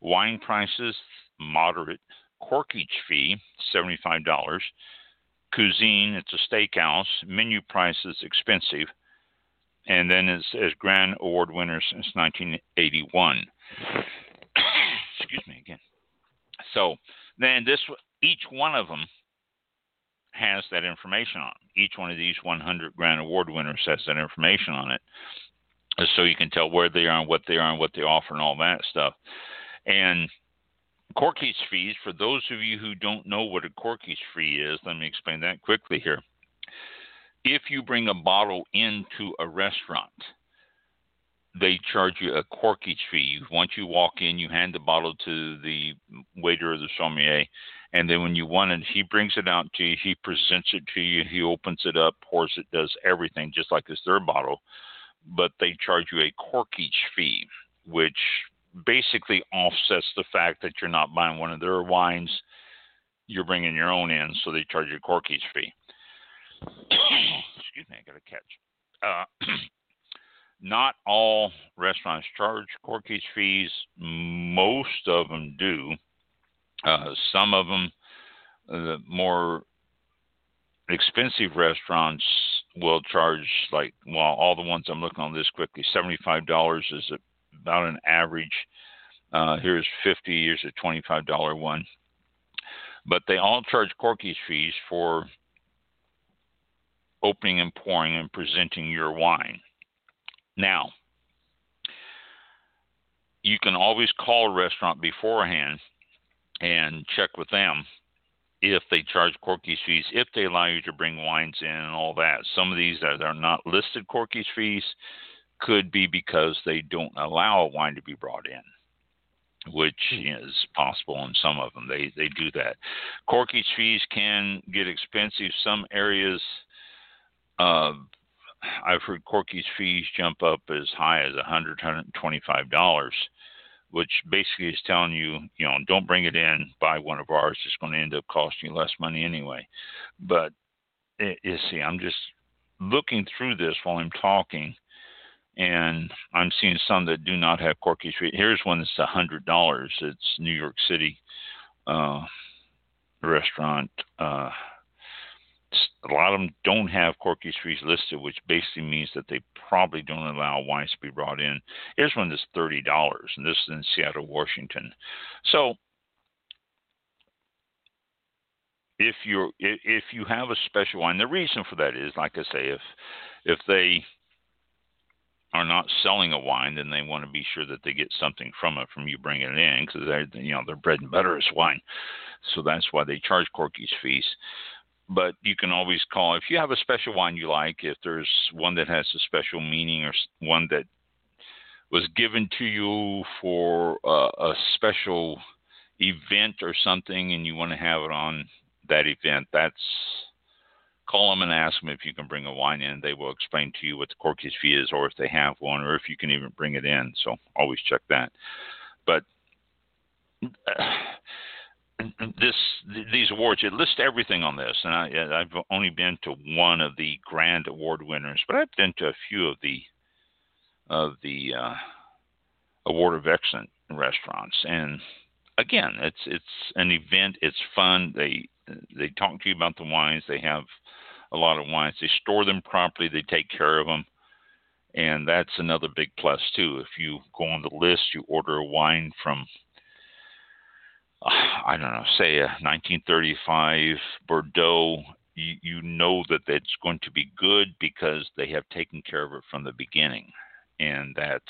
Wine prices moderate. Corkage fee $75. Cuisine, it's a steakhouse. Menu prices expensive. And then it's as Grand Award winner since 1981. Excuse me again. So then this each one of them has that information on. Each one of these 100 Grand Award winners has that information on it, so you can tell where they are and what they are and what they offer and all that stuff. And corkage fees, for those of you who don't know what a corkage fee is, let me explain that quickly here. If you bring a bottle into a restaurant, they charge you a corkage fee. Once you walk in, you hand the bottle to the waiter or the sommelier, and then when you want it, he brings it out to you. He presents it to you. He opens it up, pours it, does everything just like it's their bottle. But they charge you a corkage fee, which basically offsets the fact that you're not buying one of their wines. You're bringing your own in, so they charge you a corkage fee. Excuse me, I got a catch. Uh, not all restaurants charge corkage fees. Most of them do. Uh, some of them, the more expensive restaurants will charge like well all the ones i'm looking on this quickly $75 is about an average uh, here's 50 here's a $25 one but they all charge corkage fees for opening and pouring and presenting your wine now, you can always call a restaurant beforehand and check with them if they charge corkage fees, if they allow you to bring wines in and all that. Some of these that are not listed corkage fees could be because they don't allow a wine to be brought in, which hmm. is possible in some of them. They they do that. Corkage fees can get expensive. Some areas uh, I've heard corkage fees jump up as high as 100 $125, which basically is telling you, you know, don't bring it in, buy one of ours. It's going to end up costing you less money anyway. But it, you see, I'm just looking through this while I'm talking, and I'm seeing some that do not have corkage fees. Here's one that's $100. It's New York City uh, restaurant. Uh, a lot of them don't have corkage fees listed, which basically means that they probably don't allow wines to be brought in. Here's one that's thirty dollars, and this is in Seattle, Washington. So if you're if you have a special wine, the reason for that is, like I say, if if they are not selling a wine, then they want to be sure that they get something from it from you bringing it in because they're you know their bread and butter is wine, so that's why they charge corkage fees but you can always call. If you have a special wine you like if there's one that has a special meaning or one that was given to you for uh, a special event or something and you want to have it on that event that's call them and ask them if you can bring a wine in. They will explain to you what the corkage fee is or if they have one or if you can even bring it in so always check that. But uh, this these awards it lists everything on this and I, i've only been to one of the grand award winners but i've been to a few of the of the uh, award of excellent restaurants and again it's it's an event it's fun they they talk to you about the wines they have a lot of wines they store them properly they take care of them and that's another big plus too if you go on the list you order a wine from I don't know, say a 1935 Bordeaux, you, you know that it's going to be good because they have taken care of it from the beginning. And that's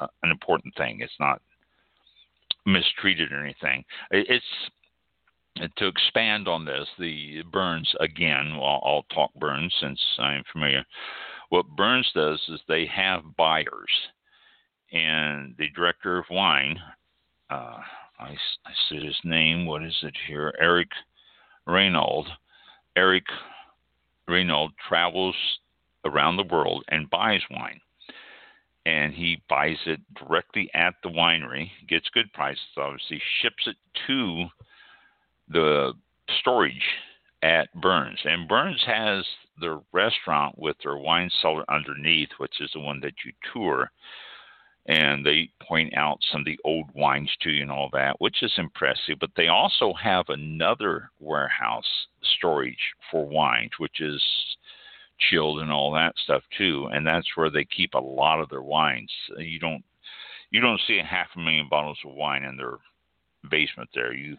uh, an important thing. It's not mistreated or anything. It's to expand on this, the Bern's again. Well, I'll talk Bern's since I'm familiar. What Bern's does is they have buyers, and the director of wine, uh, I, I said his name. What is it here? Eric Reynold. Eric Reynold travels around the world and buys wine. And he buys it directly at the winery, gets good prices, obviously, ships it to the storage at Bern's. And Bern's has the restaurant with their wine cellar underneath, which is the one that you tour. And they point out some of the old wines to you and all that, which is impressive. But they also have another warehouse storage for wines, which is chilled and all that stuff too. And that's where they keep a lot of their wines. You don't you don't see a half a million bottles of wine in their basement there. You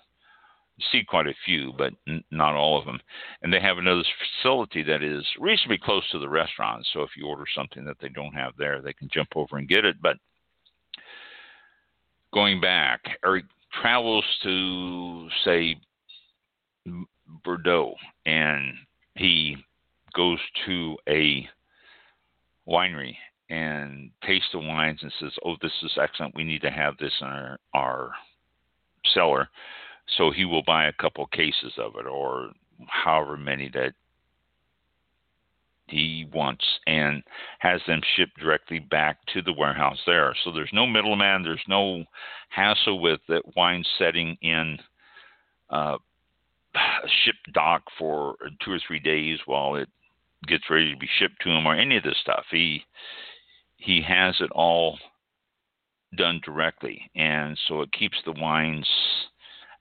see quite a few, but n- not all of them. And they have another facility that is reasonably close to the restaurant. So if you order something that they don't have there, they can jump over and get it. But going back, Eric travels to say Bordeaux, and he goes to a winery and tastes the wines and says, "Oh, this is excellent. We need to have this in our, our cellar." So he will buy a couple cases of it, or however many that he wants, and has them shipped directly back to the warehouse there. So there's no middleman. There's no hassle with that wine setting in uh, ship dock for two or three days while it gets ready to be shipped to him or any of this stuff. He he has it all done directly, and so it keeps the wines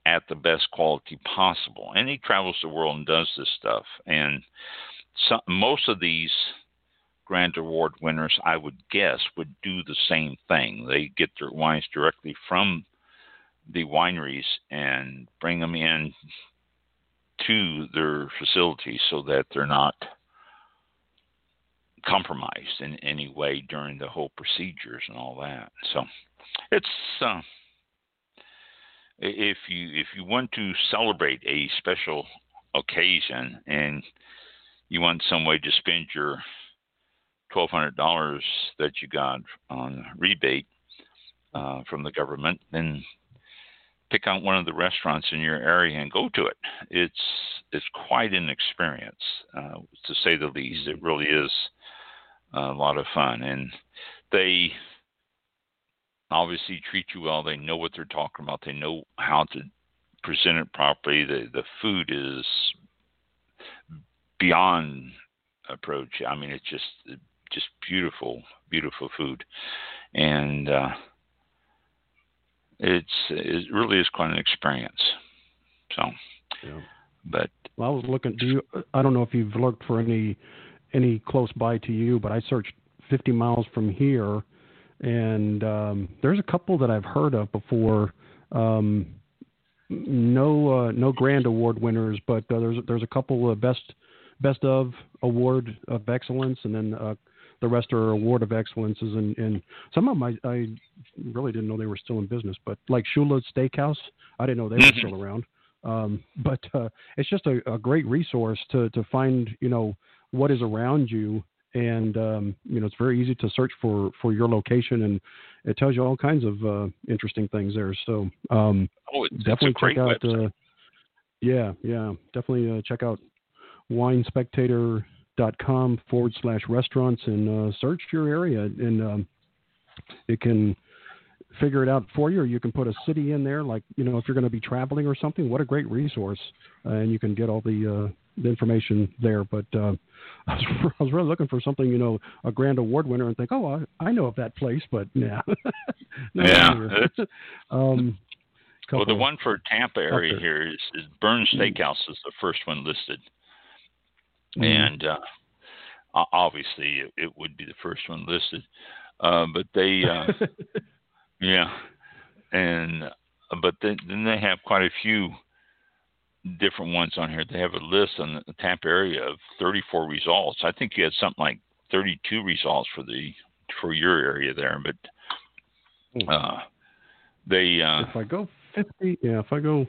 at the best quality possible. And he travels the world and does this stuff. And some, most of these Grand Award winners, I would guess, would do the same thing. They get their wines directly from the wineries and bring them in to their facilities so that they're not compromised in any way during the whole procedures and all that. So it's uh, if you if you want to celebrate a special occasion and you want some way to spend your twelve hundred dollars that you got on rebate uh, from the government, then pick out one of the restaurants in your area and go to it. It's it's quite an experience, uh, to say the least. It really is a lot of fun, and they obviously treat you well. They know what they're talking about. They know how to present it properly. The the food is beyond approach. I mean, it's just just beautiful, beautiful food, and uh, it's it really is quite an experience. So, Yeah. but Well, I was looking. Do you? I don't know if you've looked for any any close by to you, but I searched 50 miles from here, and um, there's a couple that I've heard of before. Um, no, uh, no grand award winners, but uh, there's there's a couple of best best of award of excellence, and then uh, the rest are award of excellences, and, and some of them I, I really didn't know they were still in business, but like Shula Steakhouse, I didn't know they were Mhm. still around. Um, but uh, it's just a, a great resource to to find you know what is around you, and um, you know it's very easy to search for for your location, and it tells you all kinds of uh, interesting things there. So um, oh, definitely it's a great check out. Uh, yeah, yeah, definitely uh, check out winespectator.com forward slash restaurants and uh, search your area, and um, it can figure it out for you, or you can put a city in there. Like you know, if you're going to be traveling or something, what a great resource, uh, and you can get all the uh, the information there. But uh, I, was, I was really looking for something, you know, a grand award winner, and think, oh, I, I know of that place, but yeah, No, Yeah, um, Well, the one for Tampa area here is, is Bern's Mm. Steakhouse is the first one listed, Mm. and uh, obviously it, it would be the first one listed. Uh, but they, uh, yeah, and uh, but then, then they have quite a few different ones on here. They have a list on the Tampa area of 34 results. I think you had something like 32 results for the for your area there, but Hmm. uh, they uh, if I go 50, yeah, if I go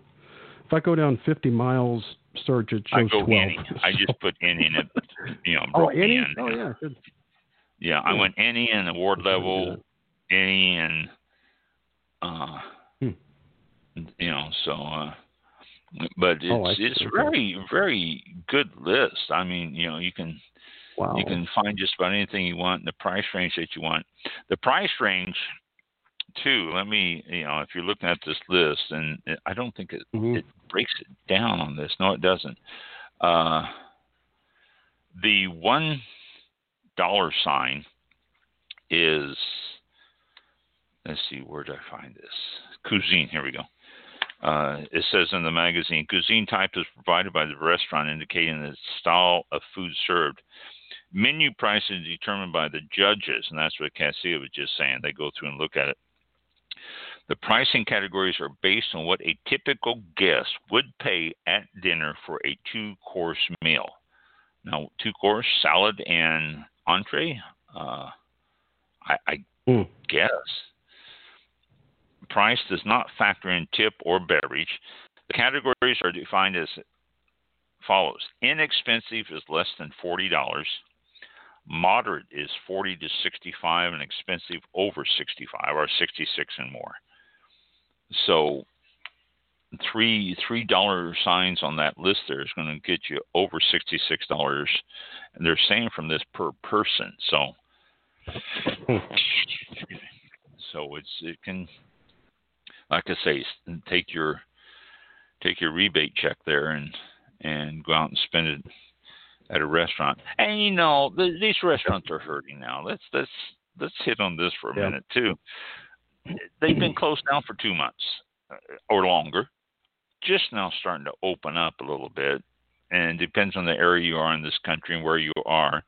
if I go down 50 miles search, it shows I go 12. any. I just put any in it. You know, oh, any? in. Oh, yeah. Good. Yeah, I went any in the ward I should do level, any and uh, Hmm. you know, so. uh but it's Oh, it's very very good list. I mean, you know, you can Wow. you can find just about anything you want in the price range that you want. The price range, too. Let me, you know, if you're looking at this list, and I don't think it Mhm. it breaks it down on this. No, it doesn't. Uh, the one dollar sign is. Let's see, where did I find this? Cuisine. Here we go. Uh, it says in the magazine, cuisine type is provided by the restaurant, indicating the style of food served. Menu price is determined by the judges, and that's what Cassia was just saying. They go through and look at it. The pricing categories are based on what a typical guest would pay at dinner for a two course meal. Now, two course, salad and entree, uh, I, I Hmm. guess. Price does not factor in tip or beverage. The categories are defined as follows inexpensive is less than $40 moderate is 40 to 65 and expensive over 65 or 66 and more so three three dollar signs on that list there is going to get you over 66 dollars and they're saying from this per person so so it's it can like i say take your take your rebate check there and and go out and spend it at a restaurant. And you know, th- these restaurants are hurting now. Let's let's let's hit on this for a Yeah. minute too. They've been closed down for two months uh, or longer. Just now starting to open up a little bit, and depends on the area you are in this country and where you are.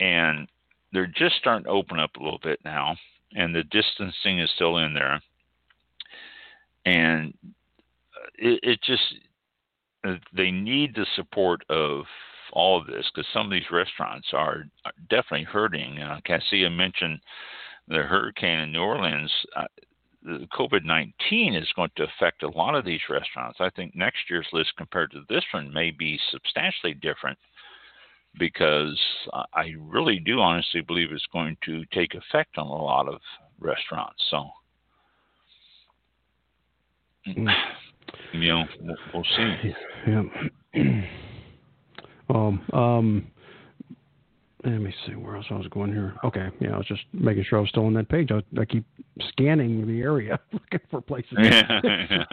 And they're just starting to open up a little bit now, and the distancing is still in there. And uh, it, it just uh, they need the support of all of this because some of these restaurants are, are definitely hurting. Uh, Cassia mentioned the hurricane in New Orleans. Uh, the COVID 19 is going to affect a lot of these restaurants. I think next year's list compared to this one may be substantially different because I- really do honestly believe it's going to take effect on a lot of restaurants. So, Mm. you know, we'll, we'll see. Yeah. um, um, let me see where else I was going here. Okay, yeah, I was just making sure I was still on that page. I, I keep scanning the area looking for places. Yeah.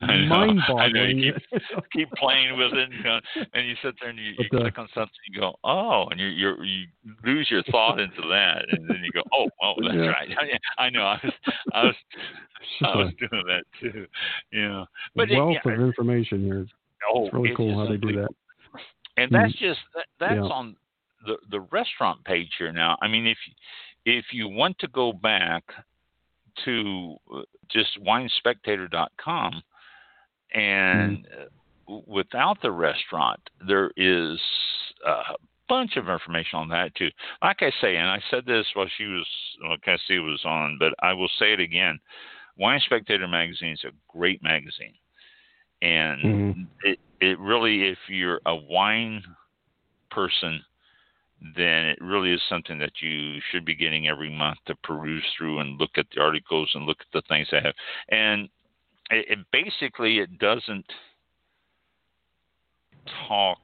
I know. I know. Mind-boggling. You keep, keep playing with it, and, and you sit there and you, you But, uh, click on something, and you go, oh, and you you you lose your thought into that, and then you go, oh, oh, that's Yeah. right. I know. I was I was I was doing that too. Yeah, but it, yeah, of information here. oh, It's really it's cool how they do that. And that's just that, that's Yeah. on the the restaurant page here now. I mean, if if you want to go back to uh, just winespectator.com and uh, without the restaurant, there is a bunch of information on that too. Like I say, and I said this while she was, well, Cassie was on, but I will say it again. Wine Spectator magazine is a great magazine, and Mhm. it it really, if you're a wine person, then it really is something that you should be getting every month to peruse through and look at the articles and look at the things they have. And it, it basically it doesn't talk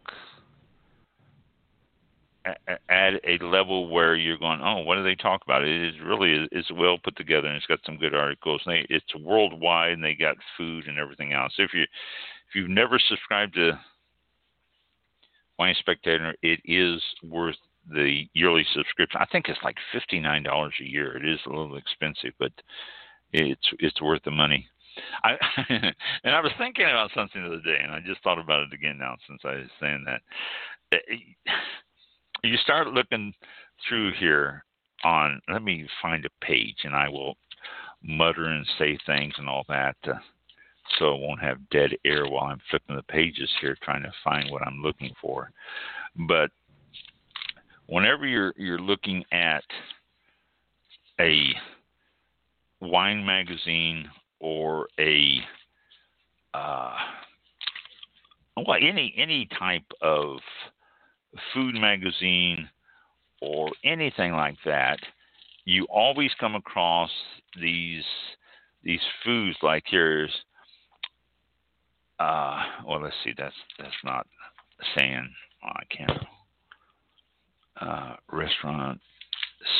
at a level where you're going, oh, what do they talk about? It is really it's well put together and it's got some good articles. And they, it's worldwide and they got food and everything else. If you if you've never subscribed to Wine Spectator, it is worth the yearly subscription. I think it's like fifty nine dollars a year. It is a little expensive, but it's it's worth the money. I and I was thinking about something the other day, and I just thought about it again now since I was saying that. Eh, You start looking through here on. Let me find a page, and I will mutter and say things and all that, uh, so I won't have dead air while I'm flipping the pages here, trying to find what I'm looking for. But whenever you're you're looking at a wine magazine or a uh, well any any type of food magazine or anything like that, you always come across these these foods like here's uh well let's see that's that's not saying oh, I can't uh restaurant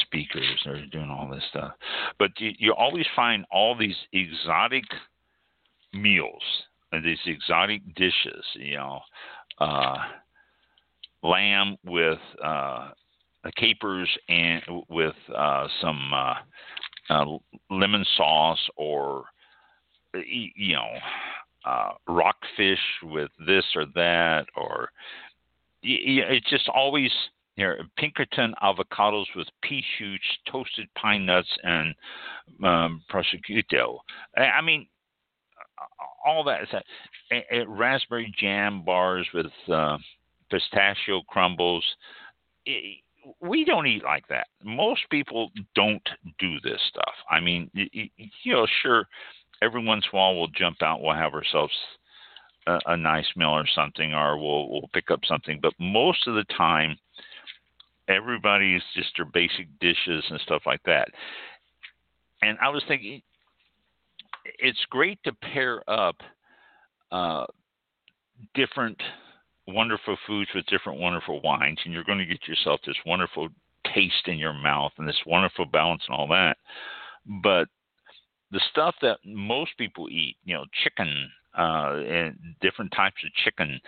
speakers are doing all this stuff. But you, you always find all these exotic meals and these exotic dishes you know uh lamb with uh capers and with uh some uh uh, lemon sauce or you know uh, rockfish with this or that, or it's just always here Pinkerton avocados with pea shoots, toasted pine nuts, and um, prosciutto. I mean, all that is that. raspberry jam bars with uh, pistachio crumbles. It, we don't eat like that. Most people don't do this stuff. I mean, you, you know, sure, every once in a while we'll jump out, we'll have ourselves a, a nice meal or something, or we'll we'll pick up something. But most of the time, everybody's just their basic dishes and stuff like that. And I was thinking, it's great to pair up uh, different wonderful foods with different wonderful wines, and you're going to get yourself this wonderful taste in your mouth and this wonderful balance and all that. But the stuff that most people eat, you know, chicken, uh, and different types of chicken,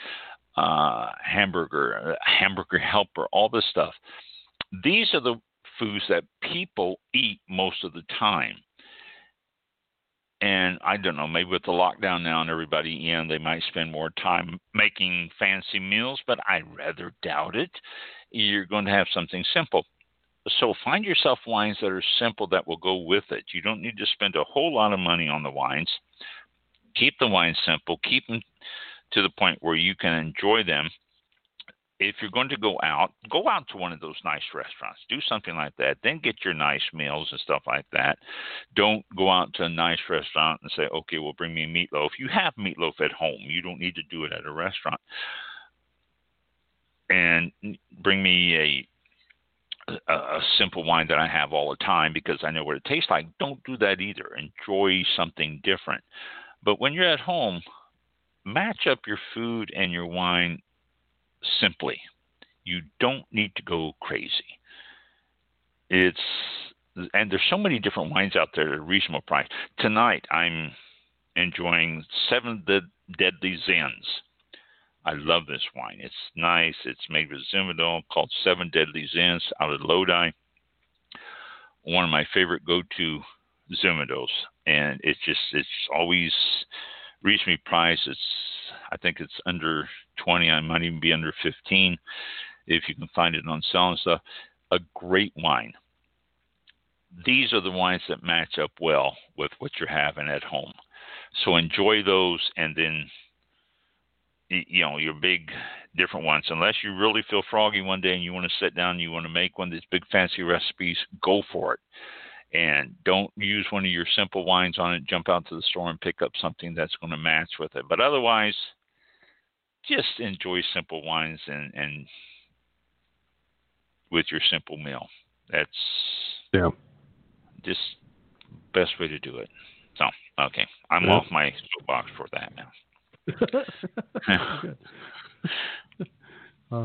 uh, hamburger, hamburger helper, all this stuff. These are the foods that people eat most of the time. And I don't know, maybe with the lockdown now and everybody in, they might spend more time making fancy meals, but I rather doubt it. You're going to have something simple. So find yourself wines that are simple that will go with it. You don't need to spend a whole lot of money on the wines. Keep the wines simple, keep them to the point where you can enjoy them if you're going to go out, go out to one of those nice restaurants. Do something like that. Then get your nice meals and stuff like that. Don't go out to a nice restaurant and say, okay, well, bring me meatloaf. You have meatloaf at home. You don't need to do it at a restaurant. And bring me a a, simple wine that I have all the time because I know what it tastes like. Don't do that either. Enjoy something different. But when you're at home, match up your food and your wine simply. You don't need to go crazy. It's and there's so many different wines out there at a reasonable price. Tonight I'm enjoying Seven Deadly Zins. I love this wine. It's nice. It's made with Zinfandel called Seven Deadly Zins out of Lodi. One of my favorite go-to Zinfandels, and it's just it's always reasonably priced. It's I think it's under 20. I might even be under 15 if you can find it on sale and stuff. A great wine. These are the wines that match up well with what you're having at home. So enjoy those and then you know your big different ones unless you really feel froggy one day and you want to sit down and you want to make one of these big fancy recipes go for it and don't use one of your simple wines on it jump out to the store and pick up something that's going to match with it but otherwise just enjoy simple wines and and with your simple meal. That's yeah, just best way to do it. So okay, I'm yeah. off my soapbox for that now. uh,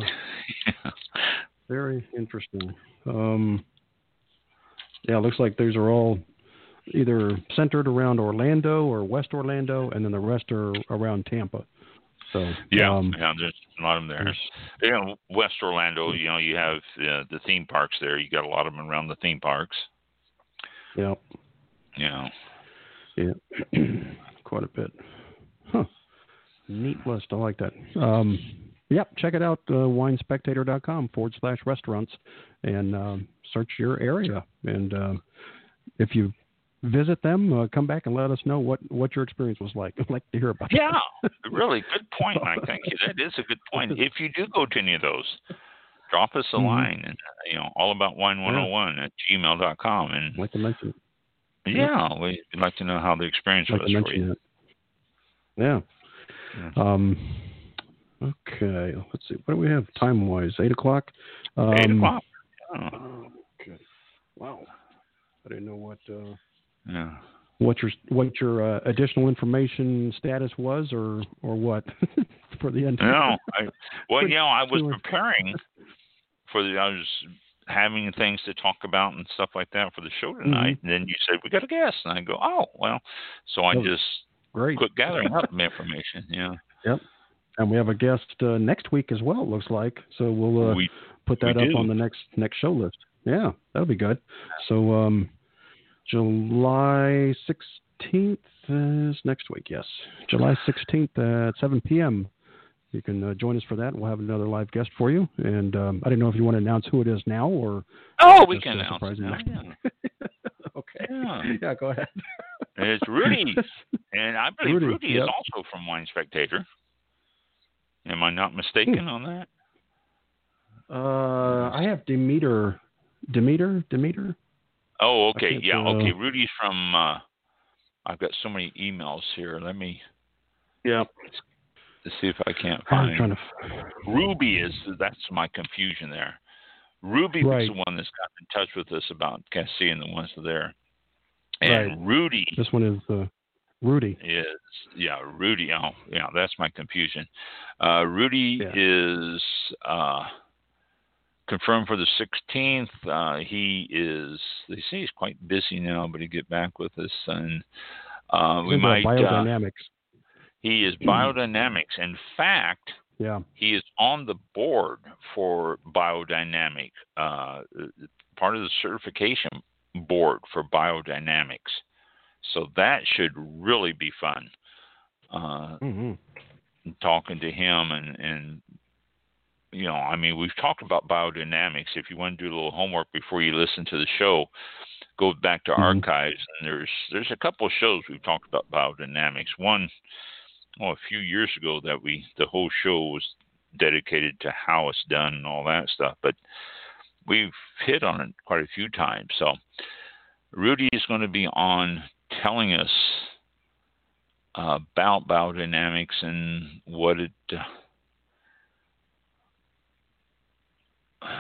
very interesting. Um, yeah, it looks like these are all either centered around Orlando or West Orlando, and then the rest are around Tampa. So yeah, um, yeah, there's a lot of them there. You know, West Orlando, you know, you have uh, the theme parks there. You got a lot of them around the theme parks. Yeah. Yeah. Yeah. Quite a bit. Huh. Neat list. I like that. Um, yep. Check it out. Uh, winespectator.com forward slash restaurants and um, search your area. And uh, if you visit them. Uh, come back and let us know what, what your experience was like. I'd like to hear about yeah, Yeah, really good point, Mike. Thank you. That is a good point. If you do go to any of those, drop us a mm-hmm. line and uh, you know all about wine 101 yeah. at gmail.com and like to mention yeah we'd like to know how the experience like was for you it. yeah. yeah. Um, Okay, let's see. What do we have time wise? Eight o'clock. Um, Eight o'clock. Oh, Okay. Wow. I didn't know what uh, yeah. what your what your uh, additional information status was, or or what for the end. No, I, well, you know, I was preparing for the. I was having things to talk about and stuff like that for the show tonight, and then you said we got a guest, and I go, oh well. So I Oh, just Great. quit gathering up information. Yeah, And we have a guest uh, next week as well. It looks like so. We'll uh, we put that up do. on the next next show list. Yeah, that'll be good. So um, July sixteenth is next week. Yes, July sixteenth at seven p.m. You can uh, join us for that. We'll have another live guest for you. And um, I don't know if you want to announce who it is now or. oh we can announce it now. Yeah. okay. Yeah. Yeah, go ahead. It's Rudy, and I believe Rudy, Rudy, yep. is also from Wine Spectator. Am I not mistaken Hmm. on that? Uh, I have Demeter. Demeter? Demeter? Oh, okay, yeah, uh, okay. Rudy's from. uh I've got so many emails here. Let me Yeah. to see if I can't find. I'm trying to. Ruby is that's my confusion there. Ruby Right. was the one that's got in touch with us about Cassie and the ones that are there. And Right. Rudy This one is uh, Rudy. is yeah, Rudy. Oh, yeah, that's my confusion. Uh, Rudy Yeah. is uh, confirmed for the 16th. Uh, he is. They say he's quite busy now, but he'll get back with us, and uh, we might. Uh, biodynamics. he is biodynamics. In fact, yeah. he is on the board for biodynamic, uh, part of the certification board for biodynamics. So that should really be fun. Uh, hmm talking to him and and you know, I mean, we've talked about biodynamics. If you want to do a little homework before you listen to the show, go back to Mhm. archives and there's there's a couple of shows we've talked about biodynamics. One, oh, a few years ago that we the whole show was dedicated to how it's done and all that stuff, but we've hit on it quite a few times. So Rudy is going to be on telling us uh, about biodynamics and what it, uh,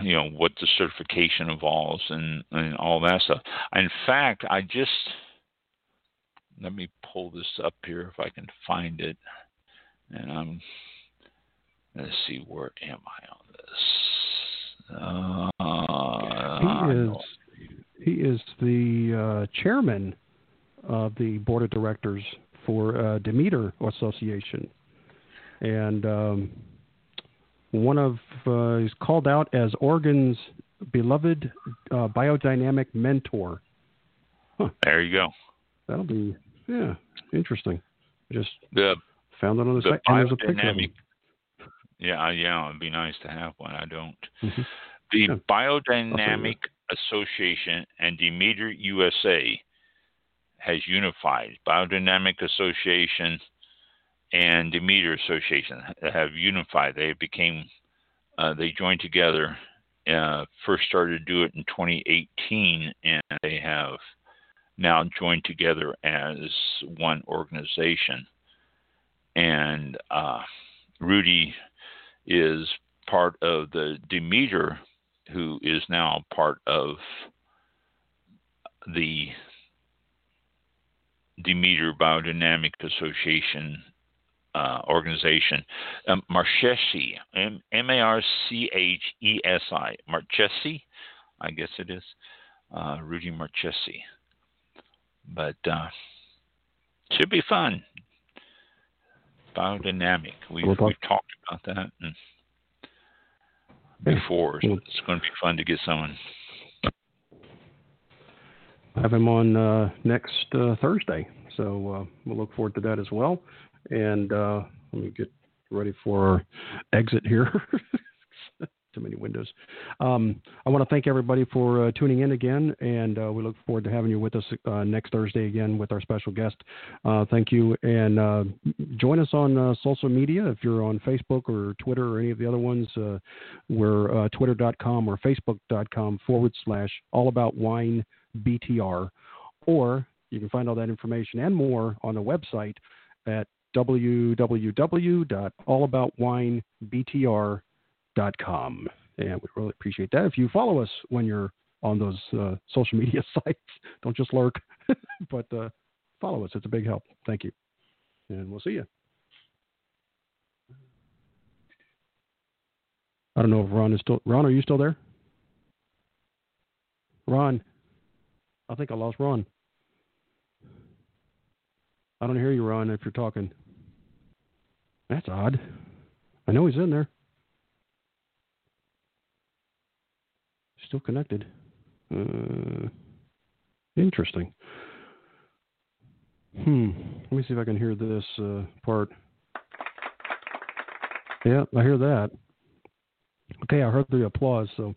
you know, what the certification involves and, and all that stuff. In fact, I just let me pull this up here if I can find it, and I'm let's see where am I on this. Uh, He is he is the uh, chairman of the board of directors for uh, Demeter Association, and um, one of uh, he's called out as Oregon's beloved uh, biodynamic mentor. There you go. That'll be yeah interesting. Just The found it on the, the site, and there's a picture biodynamic. Yeah, yeah, it'd be nice to have one. I don't. Mhm. The Yeah. Biodynamic Association and Demeter USA has unified. Biodynamic Association and Demeter Association have unified. They became, uh, they joined together. Uh, first started to do it in 2018, and they have now joined together as one organization. And uh, Rudy is part of the Demeter, who is now part of the Demeter Biodynamic Association uh, organization. Um, Marchesi, M A R C H E S I, Marchesi, I guess it is, uh, Rudy Marchesi. But uh, should be fun. Biodynamic. We've, We'll talk- we've talked about that before, so it's going to be fun to get someone. Have him on uh, next uh, Thursday. So uh, we'll look forward to that as well. And let me get ready for our exit here. Too many windows. Um, I want to thank everybody for uh, tuning in again, and uh, we look forward to having you with us uh, next Thursday again with our special guest. Thank you, and join us on social media if you're on Facebook or Twitter or any of the other ones. We're twitter.com or facebook.com forward slash all about wine BTR, or you can find all that information and more on the website at www.allaboutwinebtr.com. And we really appreciate that. If you follow us when you're on those uh, social media sites, don't just lurk, but uh, follow us. It's a big help. Thank you. And we'll see you. I don't know if Ron is still. Ron, are you still there? Ron, I think I lost Ron. I don't hear you, Ron, if you're talking. That's odd. I know he's in there. Still connected. Uh, interesting. Hmm. Let me see if I can hear this uh, part. Yeah, I hear that. Okay, I heard the applause. So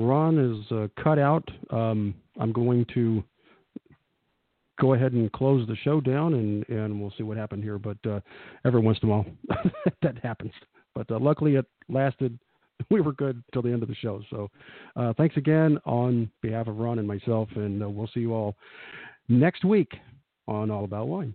Ron is uh, cut out. Um, I'm going to go ahead and close the show down, and, and we'll see what happened here. But uh, every once in a while, that happens. But uh, luckily, it lasted. We were good till the end of the show. So uh, thanks again on behalf of Ron and myself, and uh, we'll see you all next week on All About Wine.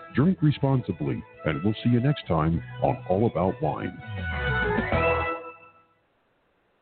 Drink responsibly, and we'll see you next time on All About Wine.